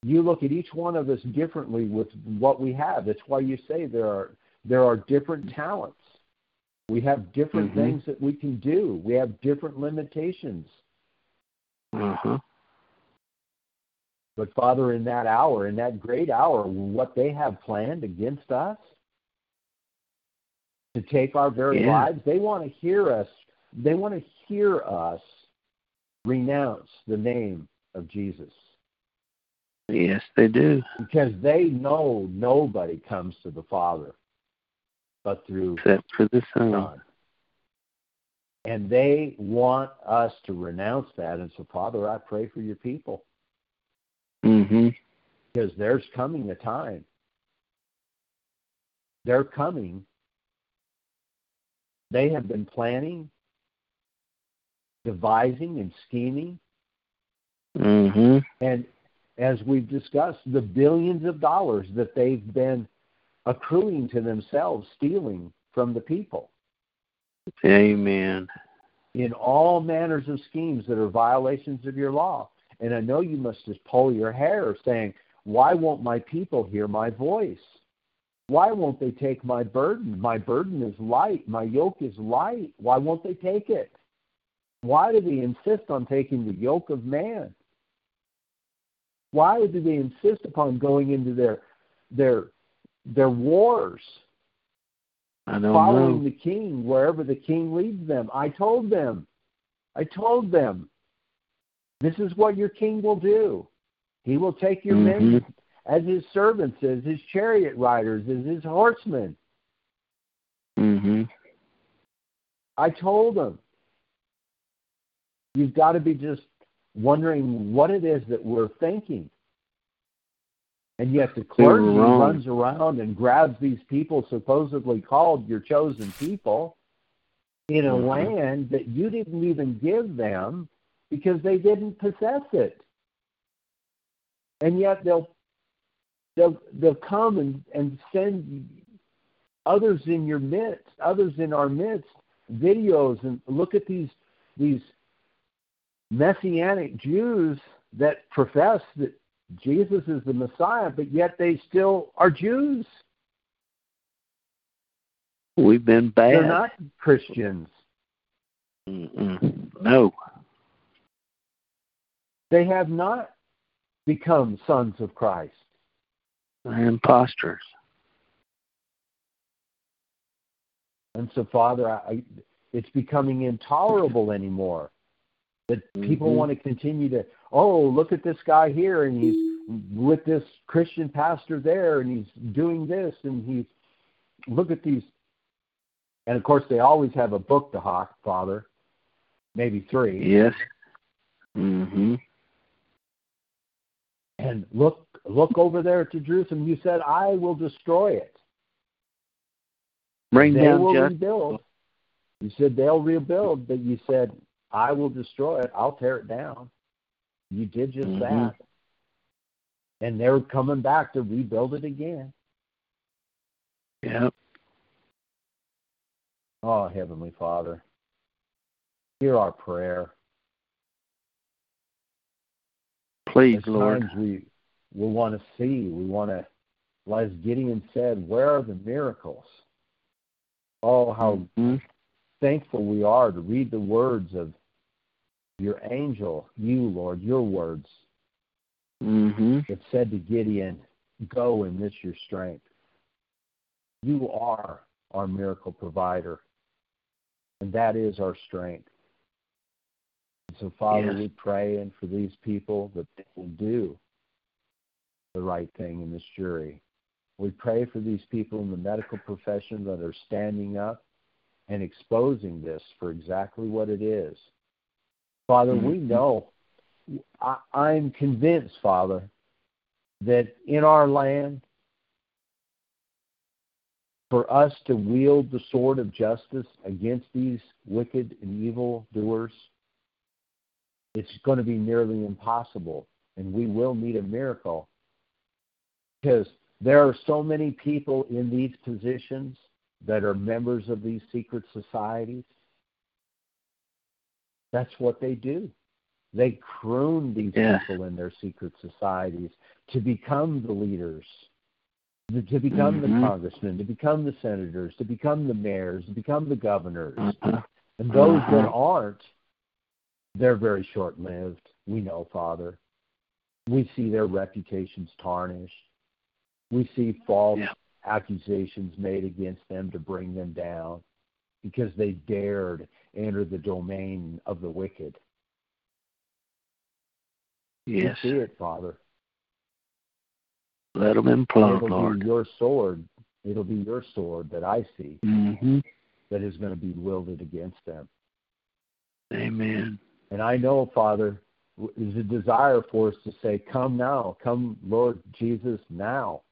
Speaker 1: you look at each one of us differently with what we have. That's why you say there are there are different talents. We have different
Speaker 2: Mhm.
Speaker 1: things that we can do. We have different limitations.
Speaker 2: Uh-huh.
Speaker 1: But Father, in that hour, in that great hour, what they have planned against us to take our very
Speaker 2: Yeah.
Speaker 1: lives, they want to hear us. They want to hear us renounce the name of Jesus.
Speaker 2: Yes, they do.
Speaker 1: because they know nobody comes to the Father but through
Speaker 2: Except for the Son.
Speaker 1: Son. And they want us to renounce that. And so, Father, I pray for your people.
Speaker 2: hmm
Speaker 1: Because there's coming a time. They're coming. They have been planning, devising, and scheming.
Speaker 2: Mm-hmm.
Speaker 1: And as we've discussed, the billions of dollars that they've been accruing to themselves, stealing from the people.
Speaker 2: Amen.
Speaker 1: In all manners of schemes that are violations of your law. And I know you must just pull your hair saying, Why won't my people hear my voice? Why won't they take my burden? My burden is light. My yoke is light. Why won't they take it? Why do they insist on taking the yoke of man? Why do they insist upon going into their their their wars? Following
Speaker 2: know.
Speaker 1: the king wherever the king leads them. I told them. I told them. This is what your king will do. He will take your
Speaker 2: Mhm.
Speaker 1: men as his servants, as his chariot riders, as his horsemen.
Speaker 2: Mm-hmm.
Speaker 1: I told them. You've got to be just wondering what it is that we're thinking. And yet the clergy runs around and grabs these people supposedly called your chosen people in a
Speaker 2: Mhm.
Speaker 1: land that you didn't even give them because they didn't possess it. And yet they'll they'll they'll come and, and send others in your midst, others in our midst, videos and look at these these messianic Jews that profess that Jesus is the Messiah, but yet they still are Jews.
Speaker 2: We've been bad.
Speaker 1: They're not Christians.
Speaker 2: Mm-mm. No.
Speaker 1: They have not become sons of Christ.
Speaker 2: They're imposters.
Speaker 1: And so, Father, I, it's becoming intolerable anymore that people
Speaker 2: Mhm.
Speaker 1: want to continue to, oh, look at this guy here, and he's with this Christian pastor there, and he's doing this, and he's look at these. And of course, they always have a book to hawk, Father, maybe three.
Speaker 2: Yes. Mm-hmm.
Speaker 1: And look, look over there to Jerusalem. You said, I will destroy it.
Speaker 2: Bring
Speaker 1: they
Speaker 2: down
Speaker 1: will
Speaker 2: justice.
Speaker 1: rebuild. You said they'll rebuild, but you said I will destroy it. I'll tear it down. You did just
Speaker 2: Mhm.
Speaker 1: that, and they're coming back to rebuild it again.
Speaker 2: Yep.
Speaker 1: Oh, Heavenly Father, hear our prayer.
Speaker 2: Please,
Speaker 1: At
Speaker 2: Lord.
Speaker 1: times we we want to see, we want to, as Gideon said, where are the miracles? Oh, how
Speaker 2: Mhm.
Speaker 1: thankful we are to read the words of your angel, you, Lord, your words
Speaker 2: Mhm.
Speaker 1: that said to Gideon, Go and this your strength. You are our miracle provider, and that is our strength. And so, Father,
Speaker 2: Yes.
Speaker 1: we pray and for these people that they will do the right thing in this jury. We pray for these people in the medical profession that are standing up and exposing this for exactly what it is. Father, we
Speaker 2: Mhm.
Speaker 1: know, I, I'm convinced, Father, that in our land, for us to wield the sword of justice against these wicked and evil doers, it's going to be nearly impossible. And we will need a miracle because there are so many people in these positions that are members of these secret societies. That's what they do. They croon these
Speaker 2: Yeah.
Speaker 1: people in their secret societies to become the leaders, to become the
Speaker 2: Mhm.
Speaker 1: congressmen, to become the senators, to become the mayors, to become the governors.
Speaker 2: Uh-huh.
Speaker 1: And those that
Speaker 2: Uh-huh.
Speaker 1: aren't, they're very short lived. We know, Father. We see their reputations tarnished. We see false
Speaker 2: Yeah.
Speaker 1: accusations made against them to bring them down because they dared enter the domain of the wicked.
Speaker 2: Yes.
Speaker 1: We see it, Father.
Speaker 2: Let them implode,
Speaker 1: It'll
Speaker 2: Lord.
Speaker 1: be your sword. It'll be your sword that I see
Speaker 2: Mm-hmm.
Speaker 1: that is going to be wielded against them.
Speaker 2: Amen.
Speaker 1: And I know, Father, is a desire for us to say, Come now, come, Lord Jesus, now.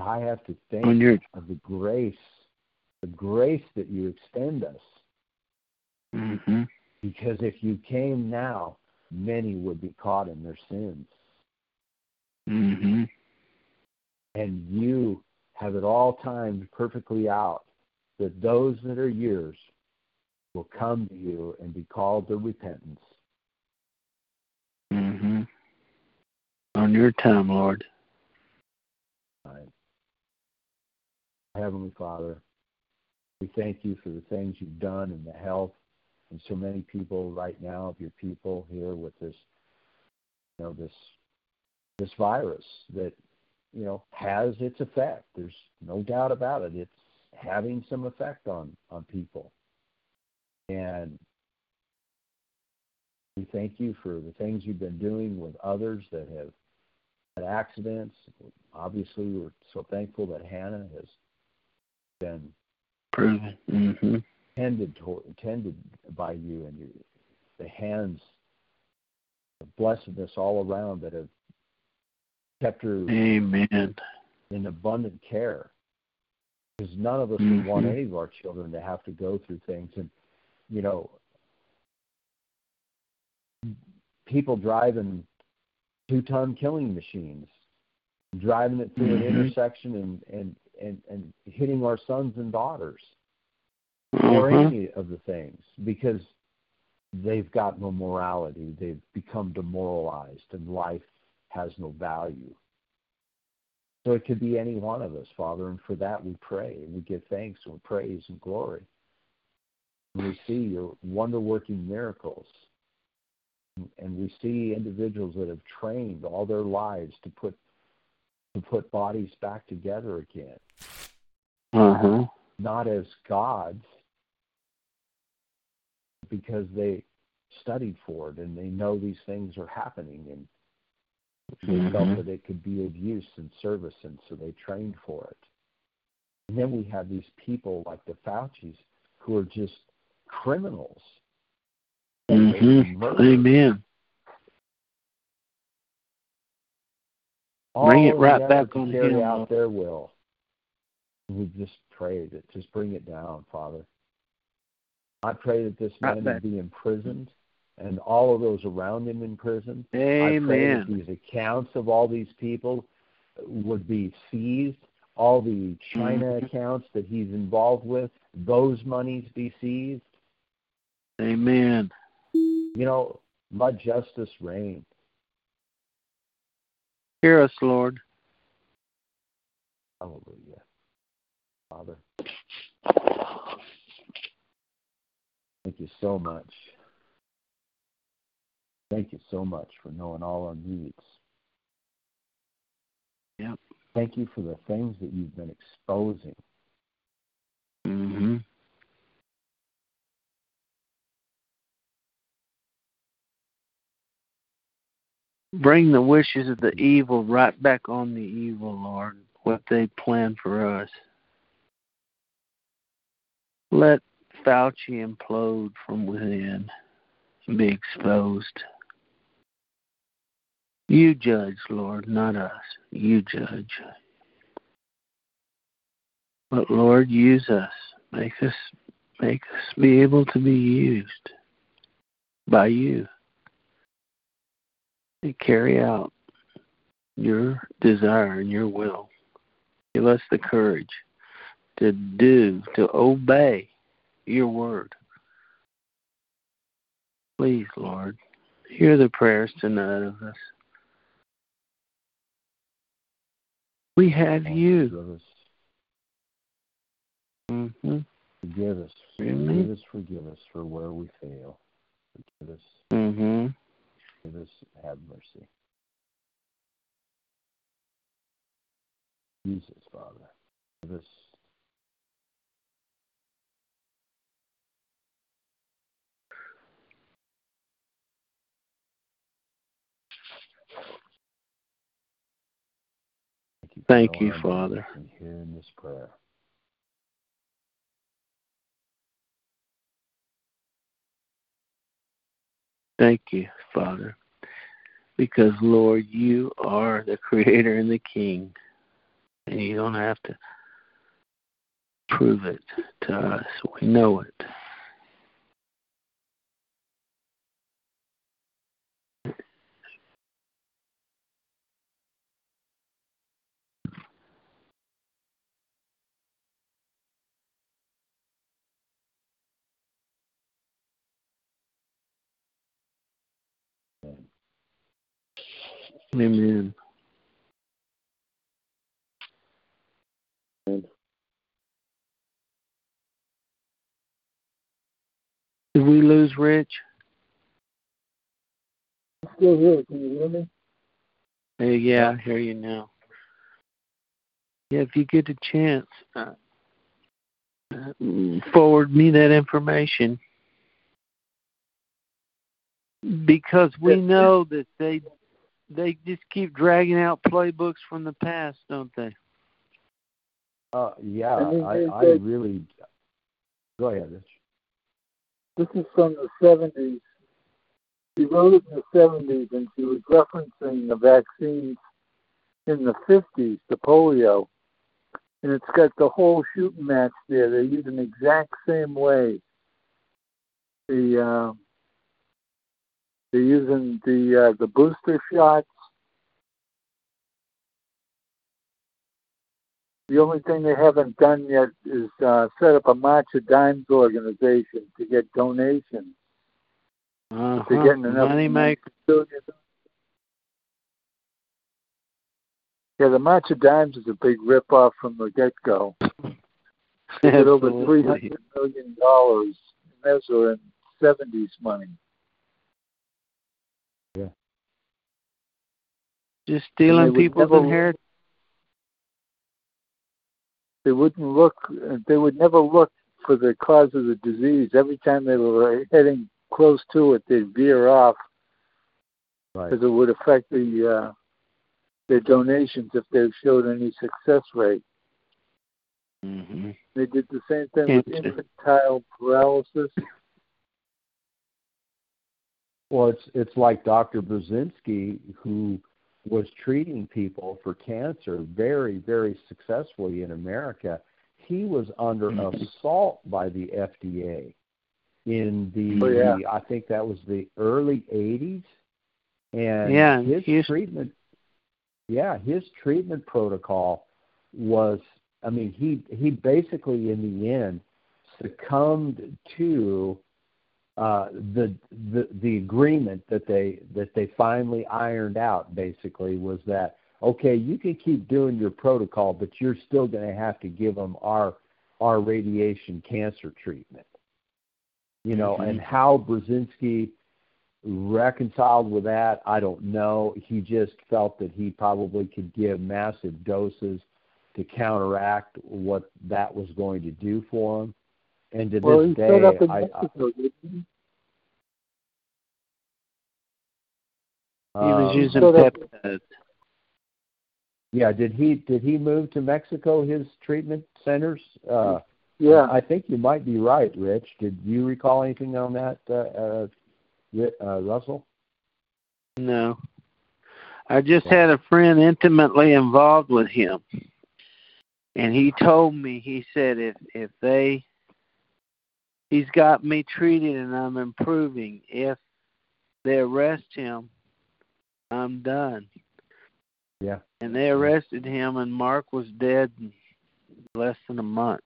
Speaker 1: I have to thank you of the grace, the grace that you extend us.
Speaker 2: Mm-hmm.
Speaker 1: Because if you came now, many would be caught in their sins.
Speaker 2: Mm-hmm.
Speaker 1: And you have it all timed perfectly out that those that are yours will come to you and be called to repentance.
Speaker 2: Mm-hmm. On your time, Lord.
Speaker 1: Right. Heavenly Father, we thank you for the things you've done and the health and so many people right now of your people here with this you know this this virus that you know has its effect. There's no doubt about it. It's having some effect on on people. And we thank you for the things you've been doing with others that have had accidents. Obviously we're so thankful that hannah has been
Speaker 2: proven mm-hmm.
Speaker 1: tended to, tended by you and your, the hands of blessedness all around that have kept her
Speaker 2: Amen.
Speaker 1: in abundant care. Because none of us
Speaker 2: mm-hmm.
Speaker 1: would want any of our children to have to go through things. And, you know, people driving two ton killing machines, driving it through
Speaker 2: mm-hmm.
Speaker 1: an intersection and, and, and, and hitting our sons and daughters
Speaker 2: mm-hmm.
Speaker 1: or any of the things because they've got no morality. They've become demoralized and life has no value. So it could be any one of us, Father, and for that we pray and we give thanks and praise and glory. And we see your wonder working miracles. And we see individuals that have trained all their lives to put to put bodies back together again.
Speaker 2: Uh-huh.
Speaker 1: Not as gods, because they studied for it and they know these things are happening and they
Speaker 2: mm-hmm.
Speaker 1: felt that it could be of use and service and so they trained for it. And then we have these people like the Fauci's who are just criminals.
Speaker 2: Mm-hmm. Amen.
Speaker 1: All
Speaker 2: bring it right back on
Speaker 1: carry
Speaker 2: him.
Speaker 1: out their will. We just pray that just bring it down, Father. I pray that this man would be imprisoned and all of those around him in prison.
Speaker 2: Amen.
Speaker 1: I pray that these accounts of all these people would be seized. All the China
Speaker 2: mm-hmm.
Speaker 1: accounts that he's involved with, those monies be seized.
Speaker 2: Amen.
Speaker 1: You know, let justice reign.
Speaker 2: Hear us, Lord.
Speaker 1: Hallelujah. Father. Thank you so much. Thank you so much for knowing all our needs.
Speaker 2: Yep.
Speaker 1: Thank you for the things that you've been exposing.
Speaker 2: Mm-hmm. Bring the wishes of the evil right back on the evil, Lord, what they plan for us. Let Fauci implode from within and be exposed. You judge, Lord, not us. You judge. But Lord, use us. Make us make us be able to be used by you to carry out your desire and your will. Give us the courage to do, to obey your word. Please, Lord, hear the prayers tonight of us. We have you.
Speaker 1: Forgive us.
Speaker 2: Mm-hmm.
Speaker 1: Forgive us. Forgive us, forgive us for where we fail. Forgive us.
Speaker 2: Mm-hmm.
Speaker 1: Forgive us. Have mercy. Jesus, Father. Give us
Speaker 2: Thank you, Father.
Speaker 1: And hearing this prayer.
Speaker 2: Thank you, Father. Because, Lord, you are the creator and the king, and you don't have to prove it to us. We know it. Amen. Did we lose Rich?
Speaker 3: I'm still here. Can you hear me?
Speaker 2: Hey, yeah, I hear you now. Yeah, if you get a chance, uh, uh, forward me that information because we know that they they just keep dragging out playbooks from the past, don't they?
Speaker 1: Uh, yeah,
Speaker 3: I mean,
Speaker 1: I, I really. Go ahead, Rich.
Speaker 3: This is from the 70s. She wrote it in the 70s, and she was referencing the vaccines in the 50s, the polio. And it's got the whole shooting match there. They use an exact same way. The uh, they're using the uh, the booster shots. The only thing they haven't done yet is uh, set up a March of Dimes organization to get donations.
Speaker 2: Uh-huh.
Speaker 3: They're getting enough
Speaker 2: Money maker.
Speaker 3: Yeah, the March of Dimes is a big rip-off from the get-go. They get over [laughs] three hundred million dollars, and those are in seventies money.
Speaker 2: Just stealing
Speaker 3: would
Speaker 2: people's
Speaker 3: never-
Speaker 2: inheritance.
Speaker 3: They wouldn't look. They would never look for the cause of the disease. Every time they were heading close to it, they'd veer off
Speaker 1: Right.
Speaker 3: because it would affect the uh, their donations if they showed any success rate.
Speaker 2: Mm-hmm.
Speaker 3: They did the same thing with
Speaker 2: Cancer.
Speaker 3: infantile paralysis.
Speaker 1: Well, it's it's like Dr. Burzynski, who was treating people for cancer very, very successfully in America. He was under
Speaker 2: Mhm.
Speaker 1: assault by the FDA in the
Speaker 3: Oh, yeah.
Speaker 1: I think that was the early '80s, and
Speaker 2: Yeah,
Speaker 1: his
Speaker 2: he was-
Speaker 1: treatment. Yeah, his treatment protocol was. I mean, he he basically in the end succumbed to uh, the the the agreement that they that they finally ironed out basically was that okay you can keep doing your protocol but you're still going to have to give them our our radiation cancer treatment. You know
Speaker 2: Mhm.
Speaker 1: and how Burzynski reconciled with that I don't know. He just felt that he probably could give massive doses to counteract what that was going to do for him and to
Speaker 3: Well,
Speaker 1: this
Speaker 3: he
Speaker 1: day
Speaker 3: up in
Speaker 1: I, I
Speaker 3: Mexico, didn't he?
Speaker 2: He was
Speaker 1: um,
Speaker 2: using
Speaker 3: so
Speaker 2: peptides.
Speaker 1: Yeah, did he did he move to Mexico? His treatment centers. Uh,
Speaker 3: Yeah,
Speaker 1: I think you might be right, Rich. Did you recall anything on that, uh, uh, uh, Russell?
Speaker 2: No. I just had a friend intimately involved with him. And he told me, he said if if they he's got me treated and I'm improving. If they arrest him, I'm done.
Speaker 1: Yeah.
Speaker 2: And they arrested him and Mark was dead in less than a month.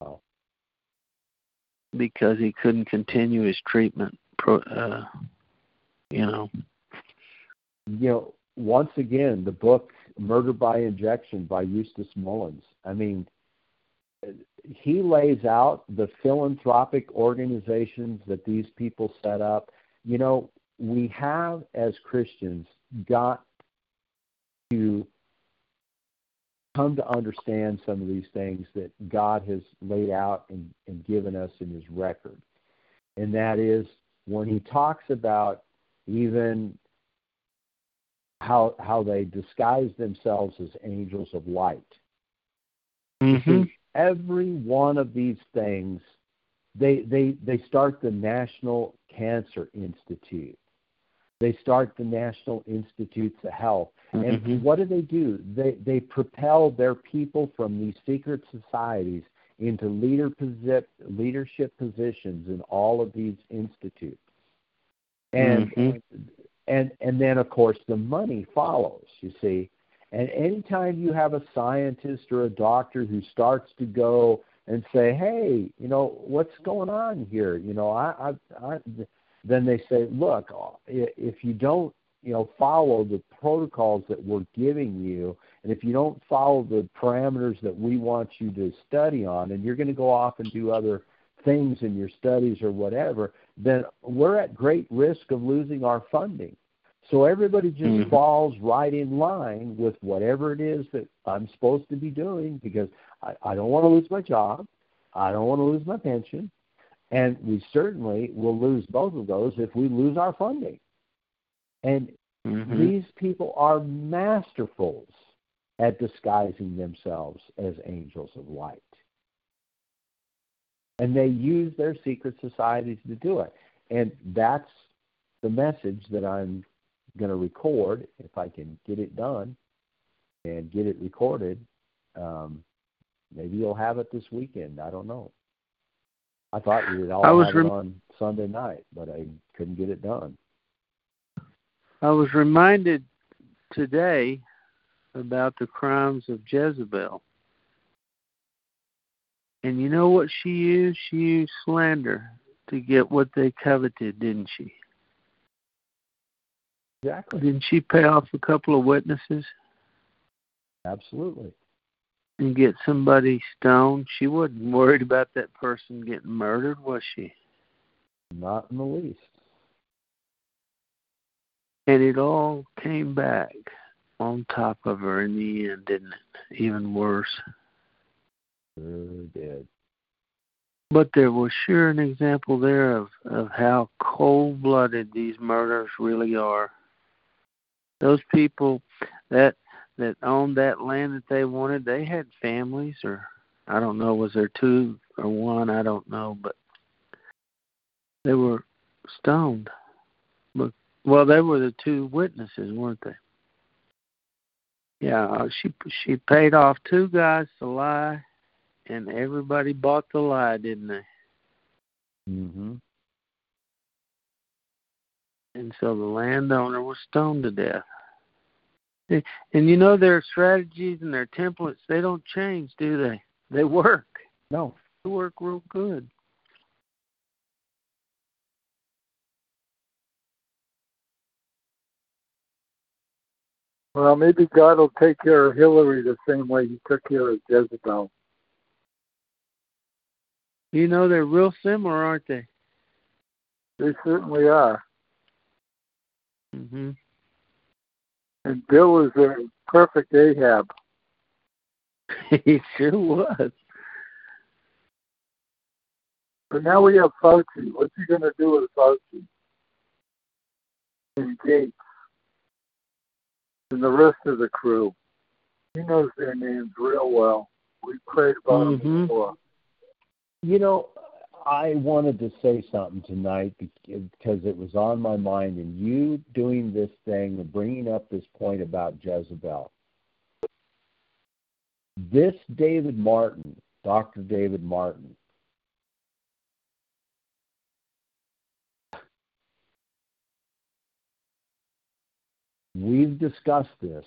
Speaker 1: Oh.
Speaker 2: Because he couldn't continue his treatment pro uh you know.
Speaker 1: You know, once again, the book "Murder by Injection" by Eustace Mullins. I mean, he lays out the philanthropic organizations that these people set up. You know, we have as Christians got to come to understand some of these things that God has laid out and, and given us in His record. And that is when He talks about even how how they disguise themselves as angels of light.
Speaker 2: Mm-hmm.
Speaker 1: Every one of these things, they they they start the national Cancer Institute. They start the National Institutes of Health. And
Speaker 2: Mhm.
Speaker 1: what do they do? They they propel their people from these secret societies into leader posi- leadership positions in all of these institutes. And
Speaker 2: Mhm.
Speaker 1: and and then of course the money follows, you see. And anytime you have a scientist or a doctor who starts to go and say, "Hey, you know what's going on here?" You know, I, I, I then they say, "Look, uh, if you don't, you know, follow the protocols that we're giving you, and if you don't follow the parameters that we want you to study on, and you're going to go off and do other things in your studies or whatever, then we're at great risk of losing our funding." So everybody just
Speaker 2: Mhm.
Speaker 1: falls right in line with whatever it is that I'm supposed to be doing because I, I don't want to lose my job. I don't want to lose my pension. And we certainly will lose both of those if we lose our funding. And
Speaker 2: Mhm.
Speaker 1: these people are masterfuls at disguising themselves as angels of light. And they use their secret societies to do it. And that's the message that I'm going to record if I can get it done and get it recorded. Um, maybe you'll have it this weekend. I don't know. I thought we would all
Speaker 2: I was
Speaker 1: have
Speaker 2: rem-
Speaker 1: it on Sunday night, but I couldn't get it done.
Speaker 2: I was reminded today about the crimes of Jezebel. And you know what she used? She used slander to get what they coveted, didn't she?
Speaker 1: Exactly.
Speaker 2: Didn't she pay off a couple of witnesses
Speaker 1: Absolutely.
Speaker 2: and get somebody stoned? She wasn't worried about that person getting murdered, was she?
Speaker 1: Not in the least.
Speaker 2: And it all came back on top of her in the end, didn't it? Even worse.
Speaker 1: Sure did.
Speaker 2: But there was sure an example there of, of how cold blooded these murders really are. Those people that that owned that land that they wanted, they had families or I don't know, was there two or one, I don't know, but they were stoned. But well, they were the two witnesses, weren't they? Yeah, she she paid off two guys to lie and everybody bought the lie, didn't they?
Speaker 1: Mhm.
Speaker 2: And so the landowner was stoned to death. And and you know their strategies and their templates, they don't change, do they? They work.
Speaker 1: No.
Speaker 2: They work real good.
Speaker 3: Well, maybe God will take care of Hillary the same way he took care of Jezebel.
Speaker 2: You know they're real similar, aren't they?
Speaker 3: They certainly are.
Speaker 2: Mhm.
Speaker 3: And Bill was a perfect Ahab. [laughs]
Speaker 2: he sure was.
Speaker 3: But now we have Fauci. What's he going to do with Fauci? And Gates. And the rest of the crew. He knows their names real well. We prayed about
Speaker 2: Mhm.
Speaker 3: them before.
Speaker 1: You know, I wanted to say something tonight because it was on my mind, and you doing this thing and bringing up this point about Jezebel. This David Martin, Dr. David Martin, we've discussed this.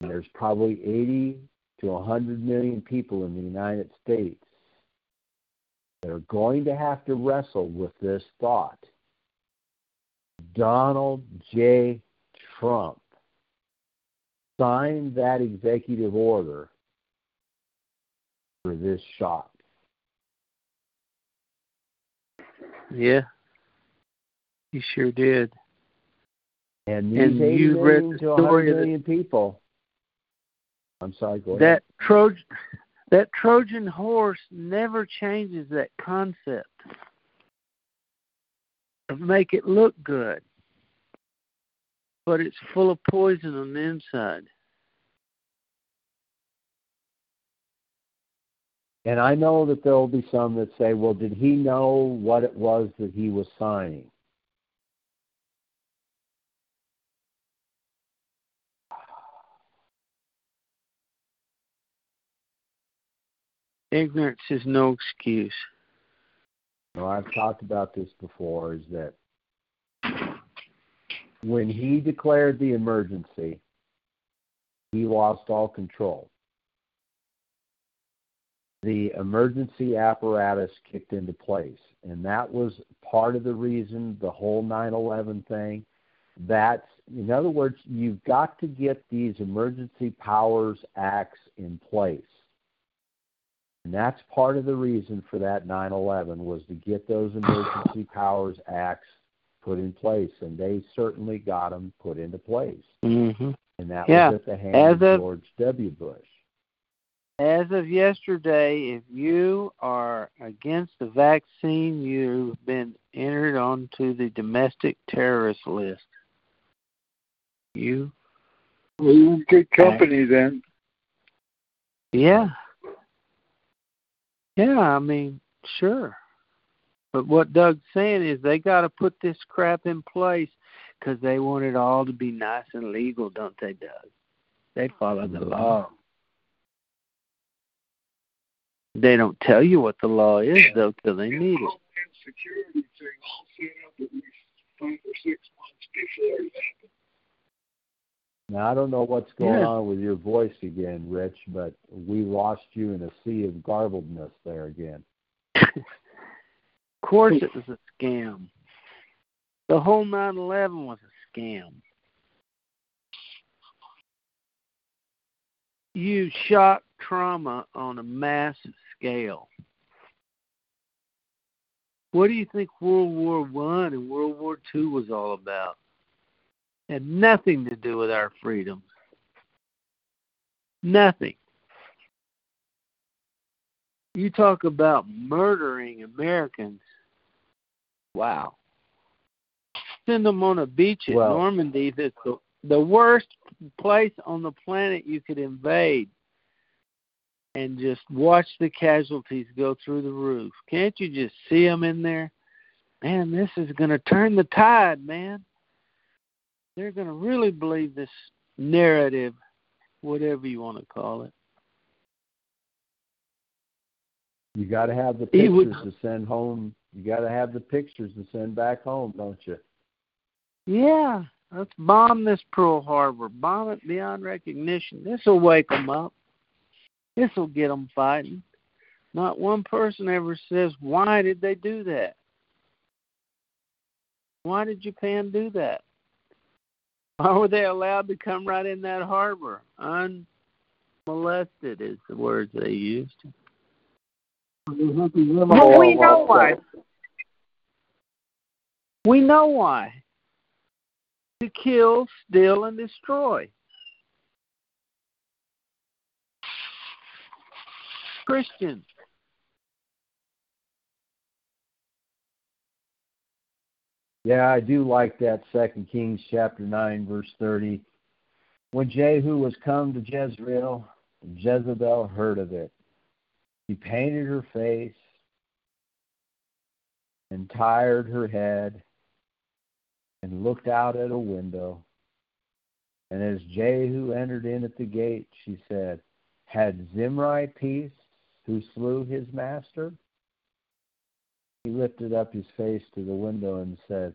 Speaker 1: There's probably 80 to 100 million people in the United States that are going to have to wrestle with this thought. Donald J. Trump signed that executive order for this shock.
Speaker 2: Yeah. He sure did.
Speaker 1: And these
Speaker 2: And
Speaker 1: 80
Speaker 2: you read the story
Speaker 1: million people. I'm sorry, go ahead.
Speaker 2: That Trojan that Trojan horse never changes that concept of make it look good. But it's full of poison on the inside.
Speaker 1: And I know that there will be some that say, well, did he know what it was that he was signing?
Speaker 2: Ignorance is no excuse.
Speaker 1: Well, I've talked about this before, is that when he declared the emergency, he lost all control. The emergency apparatus kicked into place, and that was part of the reason the whole 9 11 thing. That's, in other words, you've got to get these emergency powers acts in place. And that's part of the reason for that 9/11 was to get those emergency [sighs] powers acts put in place, and they certainly got them put into place.
Speaker 2: Mm-hmm.
Speaker 1: And that
Speaker 2: Yeah.
Speaker 1: was at the hand
Speaker 2: As
Speaker 1: of
Speaker 2: of-
Speaker 1: George W. Bush.
Speaker 2: As of yesterday, if you are against the vaccine, you've been entered onto the domestic terrorist list. You?
Speaker 3: Well, good company then.
Speaker 2: Yeah. Yeah, I mean, sure. But what Doug's saying is they got to put this crap in place because they want it all to be nice and legal, don't they, Doug? They follow the law. They don't tell you what the law is, though, till they need it.
Speaker 3: Security thing all set up at least five or six months before that.
Speaker 1: Now I don't know what's going
Speaker 2: Yeah.
Speaker 1: on with your voice again, Rich, but we lost you in a sea of garbledness there again.
Speaker 2: of course it was a scam. The whole 9/11 was a scam. You shock trauma on a massive scale. What do you think World War One and World War Two was all about? Had nothing to do with our freedom. Nothing. You talk about murdering Americans. Wow. Send them on a beach
Speaker 1: Well-
Speaker 2: Normandy that's the, the worst place on the planet you could invade and just watch the casualties go through the roof. Can't you just see them in there? Man, this is going to turn the tide, man. They're going to really believe this narrative, whatever you want to call it.
Speaker 1: You got to have the
Speaker 2: He would-
Speaker 1: pictures to send home. You got to have the pictures to send back home, don't you?
Speaker 2: Yeah, let's bomb this Pearl Harbor. Bomb it beyond recognition. This will wake them up. This will get them fighting. Not one person ever says, why did they do that? Why did Japan do that? [laughs] Why were they allowed to come right in that harbor? Unmolested is the words they used.
Speaker 3: Well,
Speaker 2: we know why. We know why. To kill, steal, and destroy. Christians.
Speaker 1: Yeah, I do like that Second Kings chapter nine, verse thirty. When Jehu was come to Jezreel, Jezebel heard of it. She painted her face and tired her head and looked out at a window. And as Jehu entered in at the gate, she said, Had Zimri peace who slew his master? He lifted up his face to the window and said,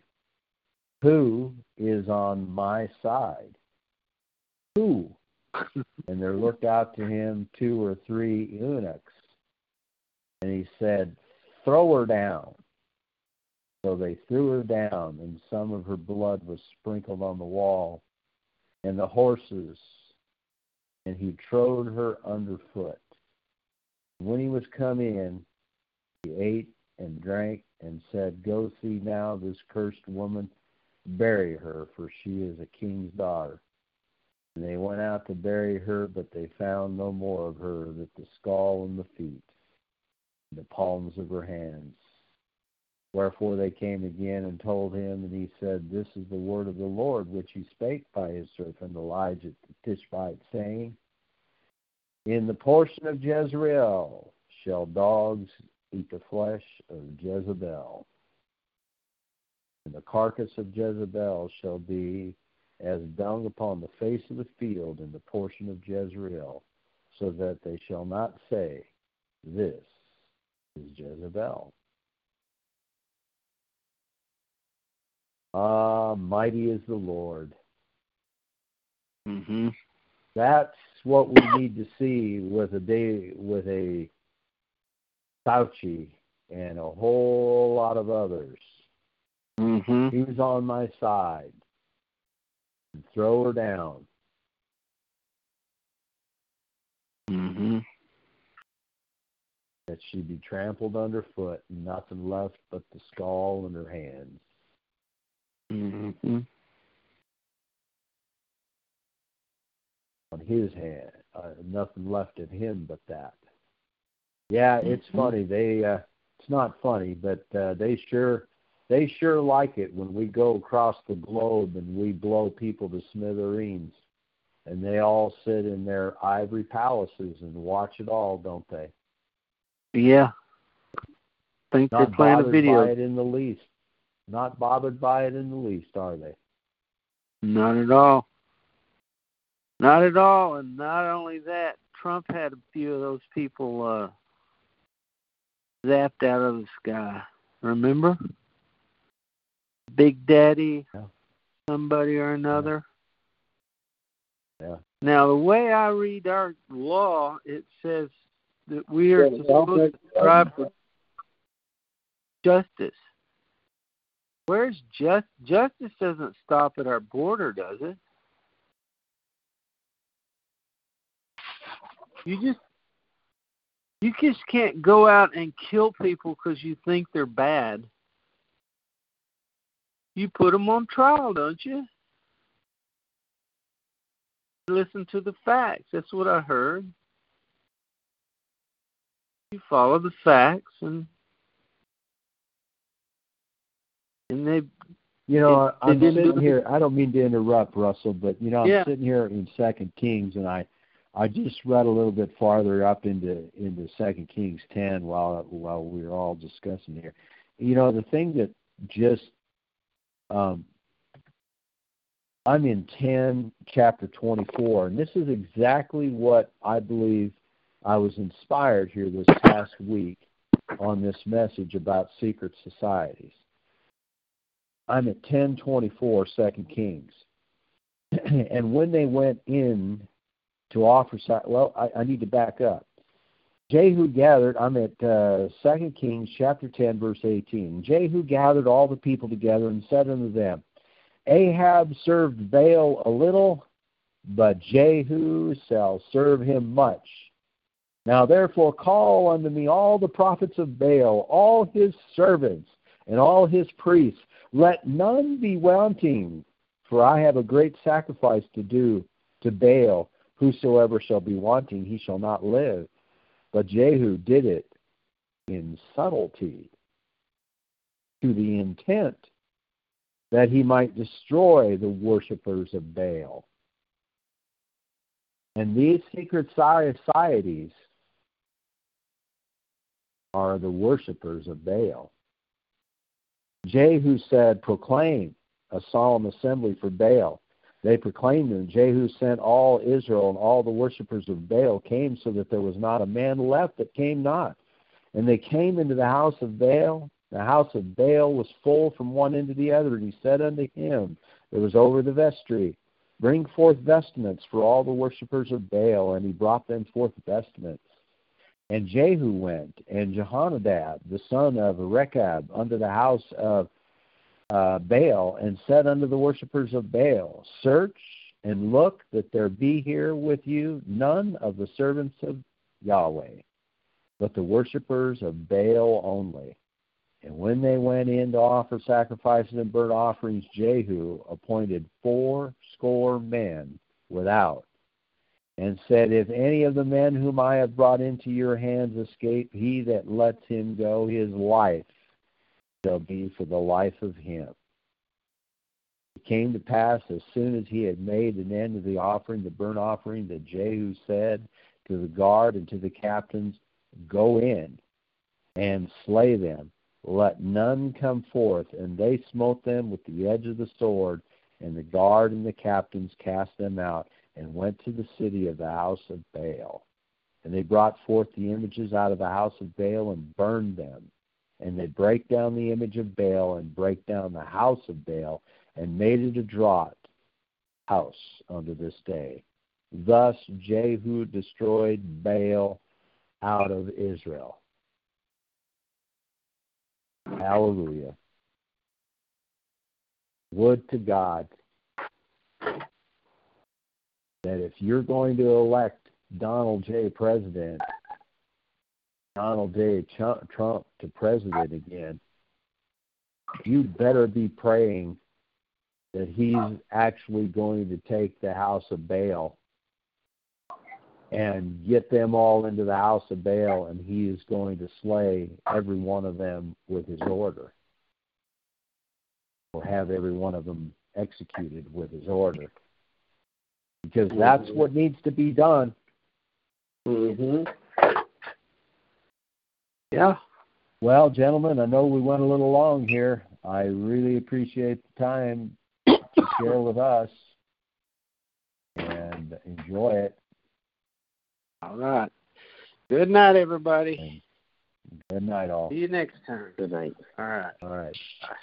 Speaker 1: Who is on my side? Who? and there looked out to him two or three eunuchs. And he said, Throw her down. So they threw her down, and some of her blood was sprinkled on the wall and the horses, and he trode her underfoot. When he was come in, he ate and drank and said, Go see now this cursed woman, bury her, for she is a king's daughter. And they went out to bury her, but they found no more of her but the skull and the feet, and the palms of her hands. Wherefore they came again and told him, and he said, This is the word of the Lord which he spake by his servant Elijah the Tishbite, saying, In the portion of Jezreel shall dogs eat the flesh of Jezebel. And the carcass of Jezebel shall be as dung upon the face of the field in the portion of Jezreel, so that they shall not say, This is Jezebel. Ah, mighty is the Lord.
Speaker 2: Mhm.
Speaker 1: That's what we need to see with a day with a Fauci and a whole lot of others.
Speaker 2: Mhm.
Speaker 1: Who's on my side? Throw her down.
Speaker 2: Mhm.
Speaker 1: That she be trampled underfoot, and nothing left but the skull in her hands.
Speaker 2: Mhm.
Speaker 1: On his hand, uh, nothing left of him but that. Yeah, it's
Speaker 2: Mhm.
Speaker 1: funny. They uh, it's not funny, but uh, they sure they sure like it when we go across the globe and we blow people to smithereens, and they all sit in their ivory palaces and watch it all, don't they?
Speaker 2: Yeah. Think
Speaker 1: Not
Speaker 2: they're playing a
Speaker 1: bothered
Speaker 2: video.
Speaker 1: by it in the least. Not bothered by it in the least, are they?
Speaker 2: Not at all. Not at all. And not only that, Trump had a few of those people uh zapped out of the sky. Remember? Big Daddy,
Speaker 1: Yeah.
Speaker 2: somebody or another.
Speaker 1: Yeah.
Speaker 2: Now, the way I read our law, it says that we are supposed to strive for justice. Where's just justice doesn't stop at our border, does it? You just you just can't go out and kill people because you think they're bad. You put them on trial, don't you? Listen to the facts. That's what I heard. You follow the facts and and they
Speaker 1: You know,
Speaker 2: It-
Speaker 1: I'm
Speaker 2: it-
Speaker 1: sitting here. I don't mean to interrupt, Russell, but you know, I'm
Speaker 2: Yeah.
Speaker 1: sitting here in Second Kings, and I, I just read a little bit farther up into into Second Kings ten while while we were all discussing here. You know, the thing that just, um, I'm in ten, chapter twenty four, and this is exactly what I believe I was inspired here this past week on this message about secret societies. I'm at 1024 Second Kings. [clears throat] and when they went in to offer, well, I, I need to back up. Jehu gathered, I'm at uh, 2 Kings chapter 10, verse 18. Jehu gathered all the people together and said unto them, Ahab served Baal a little, but Jehu shall serve him much. Now therefore call unto me all the prophets of Baal, all his servants, and all his priests. Let none be wanting, for I have a great sacrifice to do to Baal. Whosoever shall be wanting, he shall not live. But Jehu did it in subtlety, to the intent that he might destroy the worshippers of Baal. And these secret societies are the worshippers of Baal. Jehu said, Proclaim a solemn assembly for Baal. They proclaimed and Jehu sent all Israel, and all the worshippers of Baal came, so that there was not a man left that came not. And they came into the house of Baal. The house of Baal was full from one end to the other. And he said unto him that was over the vestry, Bring forth vestments for all the worshippers of Baal. And he brought them forth vestments. And Jehu went, and Jehonadab, the son of Rechab, unto the house of uh, Baal, and said unto the worshippers of Baal, Search and look that there be here with you none of the servants of Yahweh, but the worshippers of Baal only. And when they went in to offer sacrifices and burnt offerings, Jehu appointed four score men without, and said, If any of the men whom I have brought into your hands escape, he that lets him go, his life shall be for the life of him. It came to pass as soon as he had made an end of the offering, the burnt offering, that Jehu said to the guard and to the captains, Go in and slay them. Let none come forth. And they smote them with the edge of the sword, and the guard and the captains cast them out, and went to the city of the house of Baal. And they brought forth the images out of the house of Baal and burned them. And they break down the image of Baal and break down the house of Baal and made it a draught house unto this day. Thus Jehu destroyed Baal out of Israel. Hallelujah. Would to God that if you're going to elect Donald J. President, Donald J. Trump to president again, you better be praying that he's actually going to take the house of Baal and get them all into the house of Baal, and he is going to slay every one of them with his order, or have every one of them executed with his order, because that's mm-hmm. what needs to be done.
Speaker 2: Mhm. Yeah.
Speaker 1: Well, gentlemen, I know we went a little long here. I really appreciate the time to share with us and enjoy it.
Speaker 2: All right. Good night, everybody.
Speaker 1: Good night, all.
Speaker 2: See you next time.
Speaker 4: Good night.
Speaker 2: All right.
Speaker 1: All right.
Speaker 2: Bye.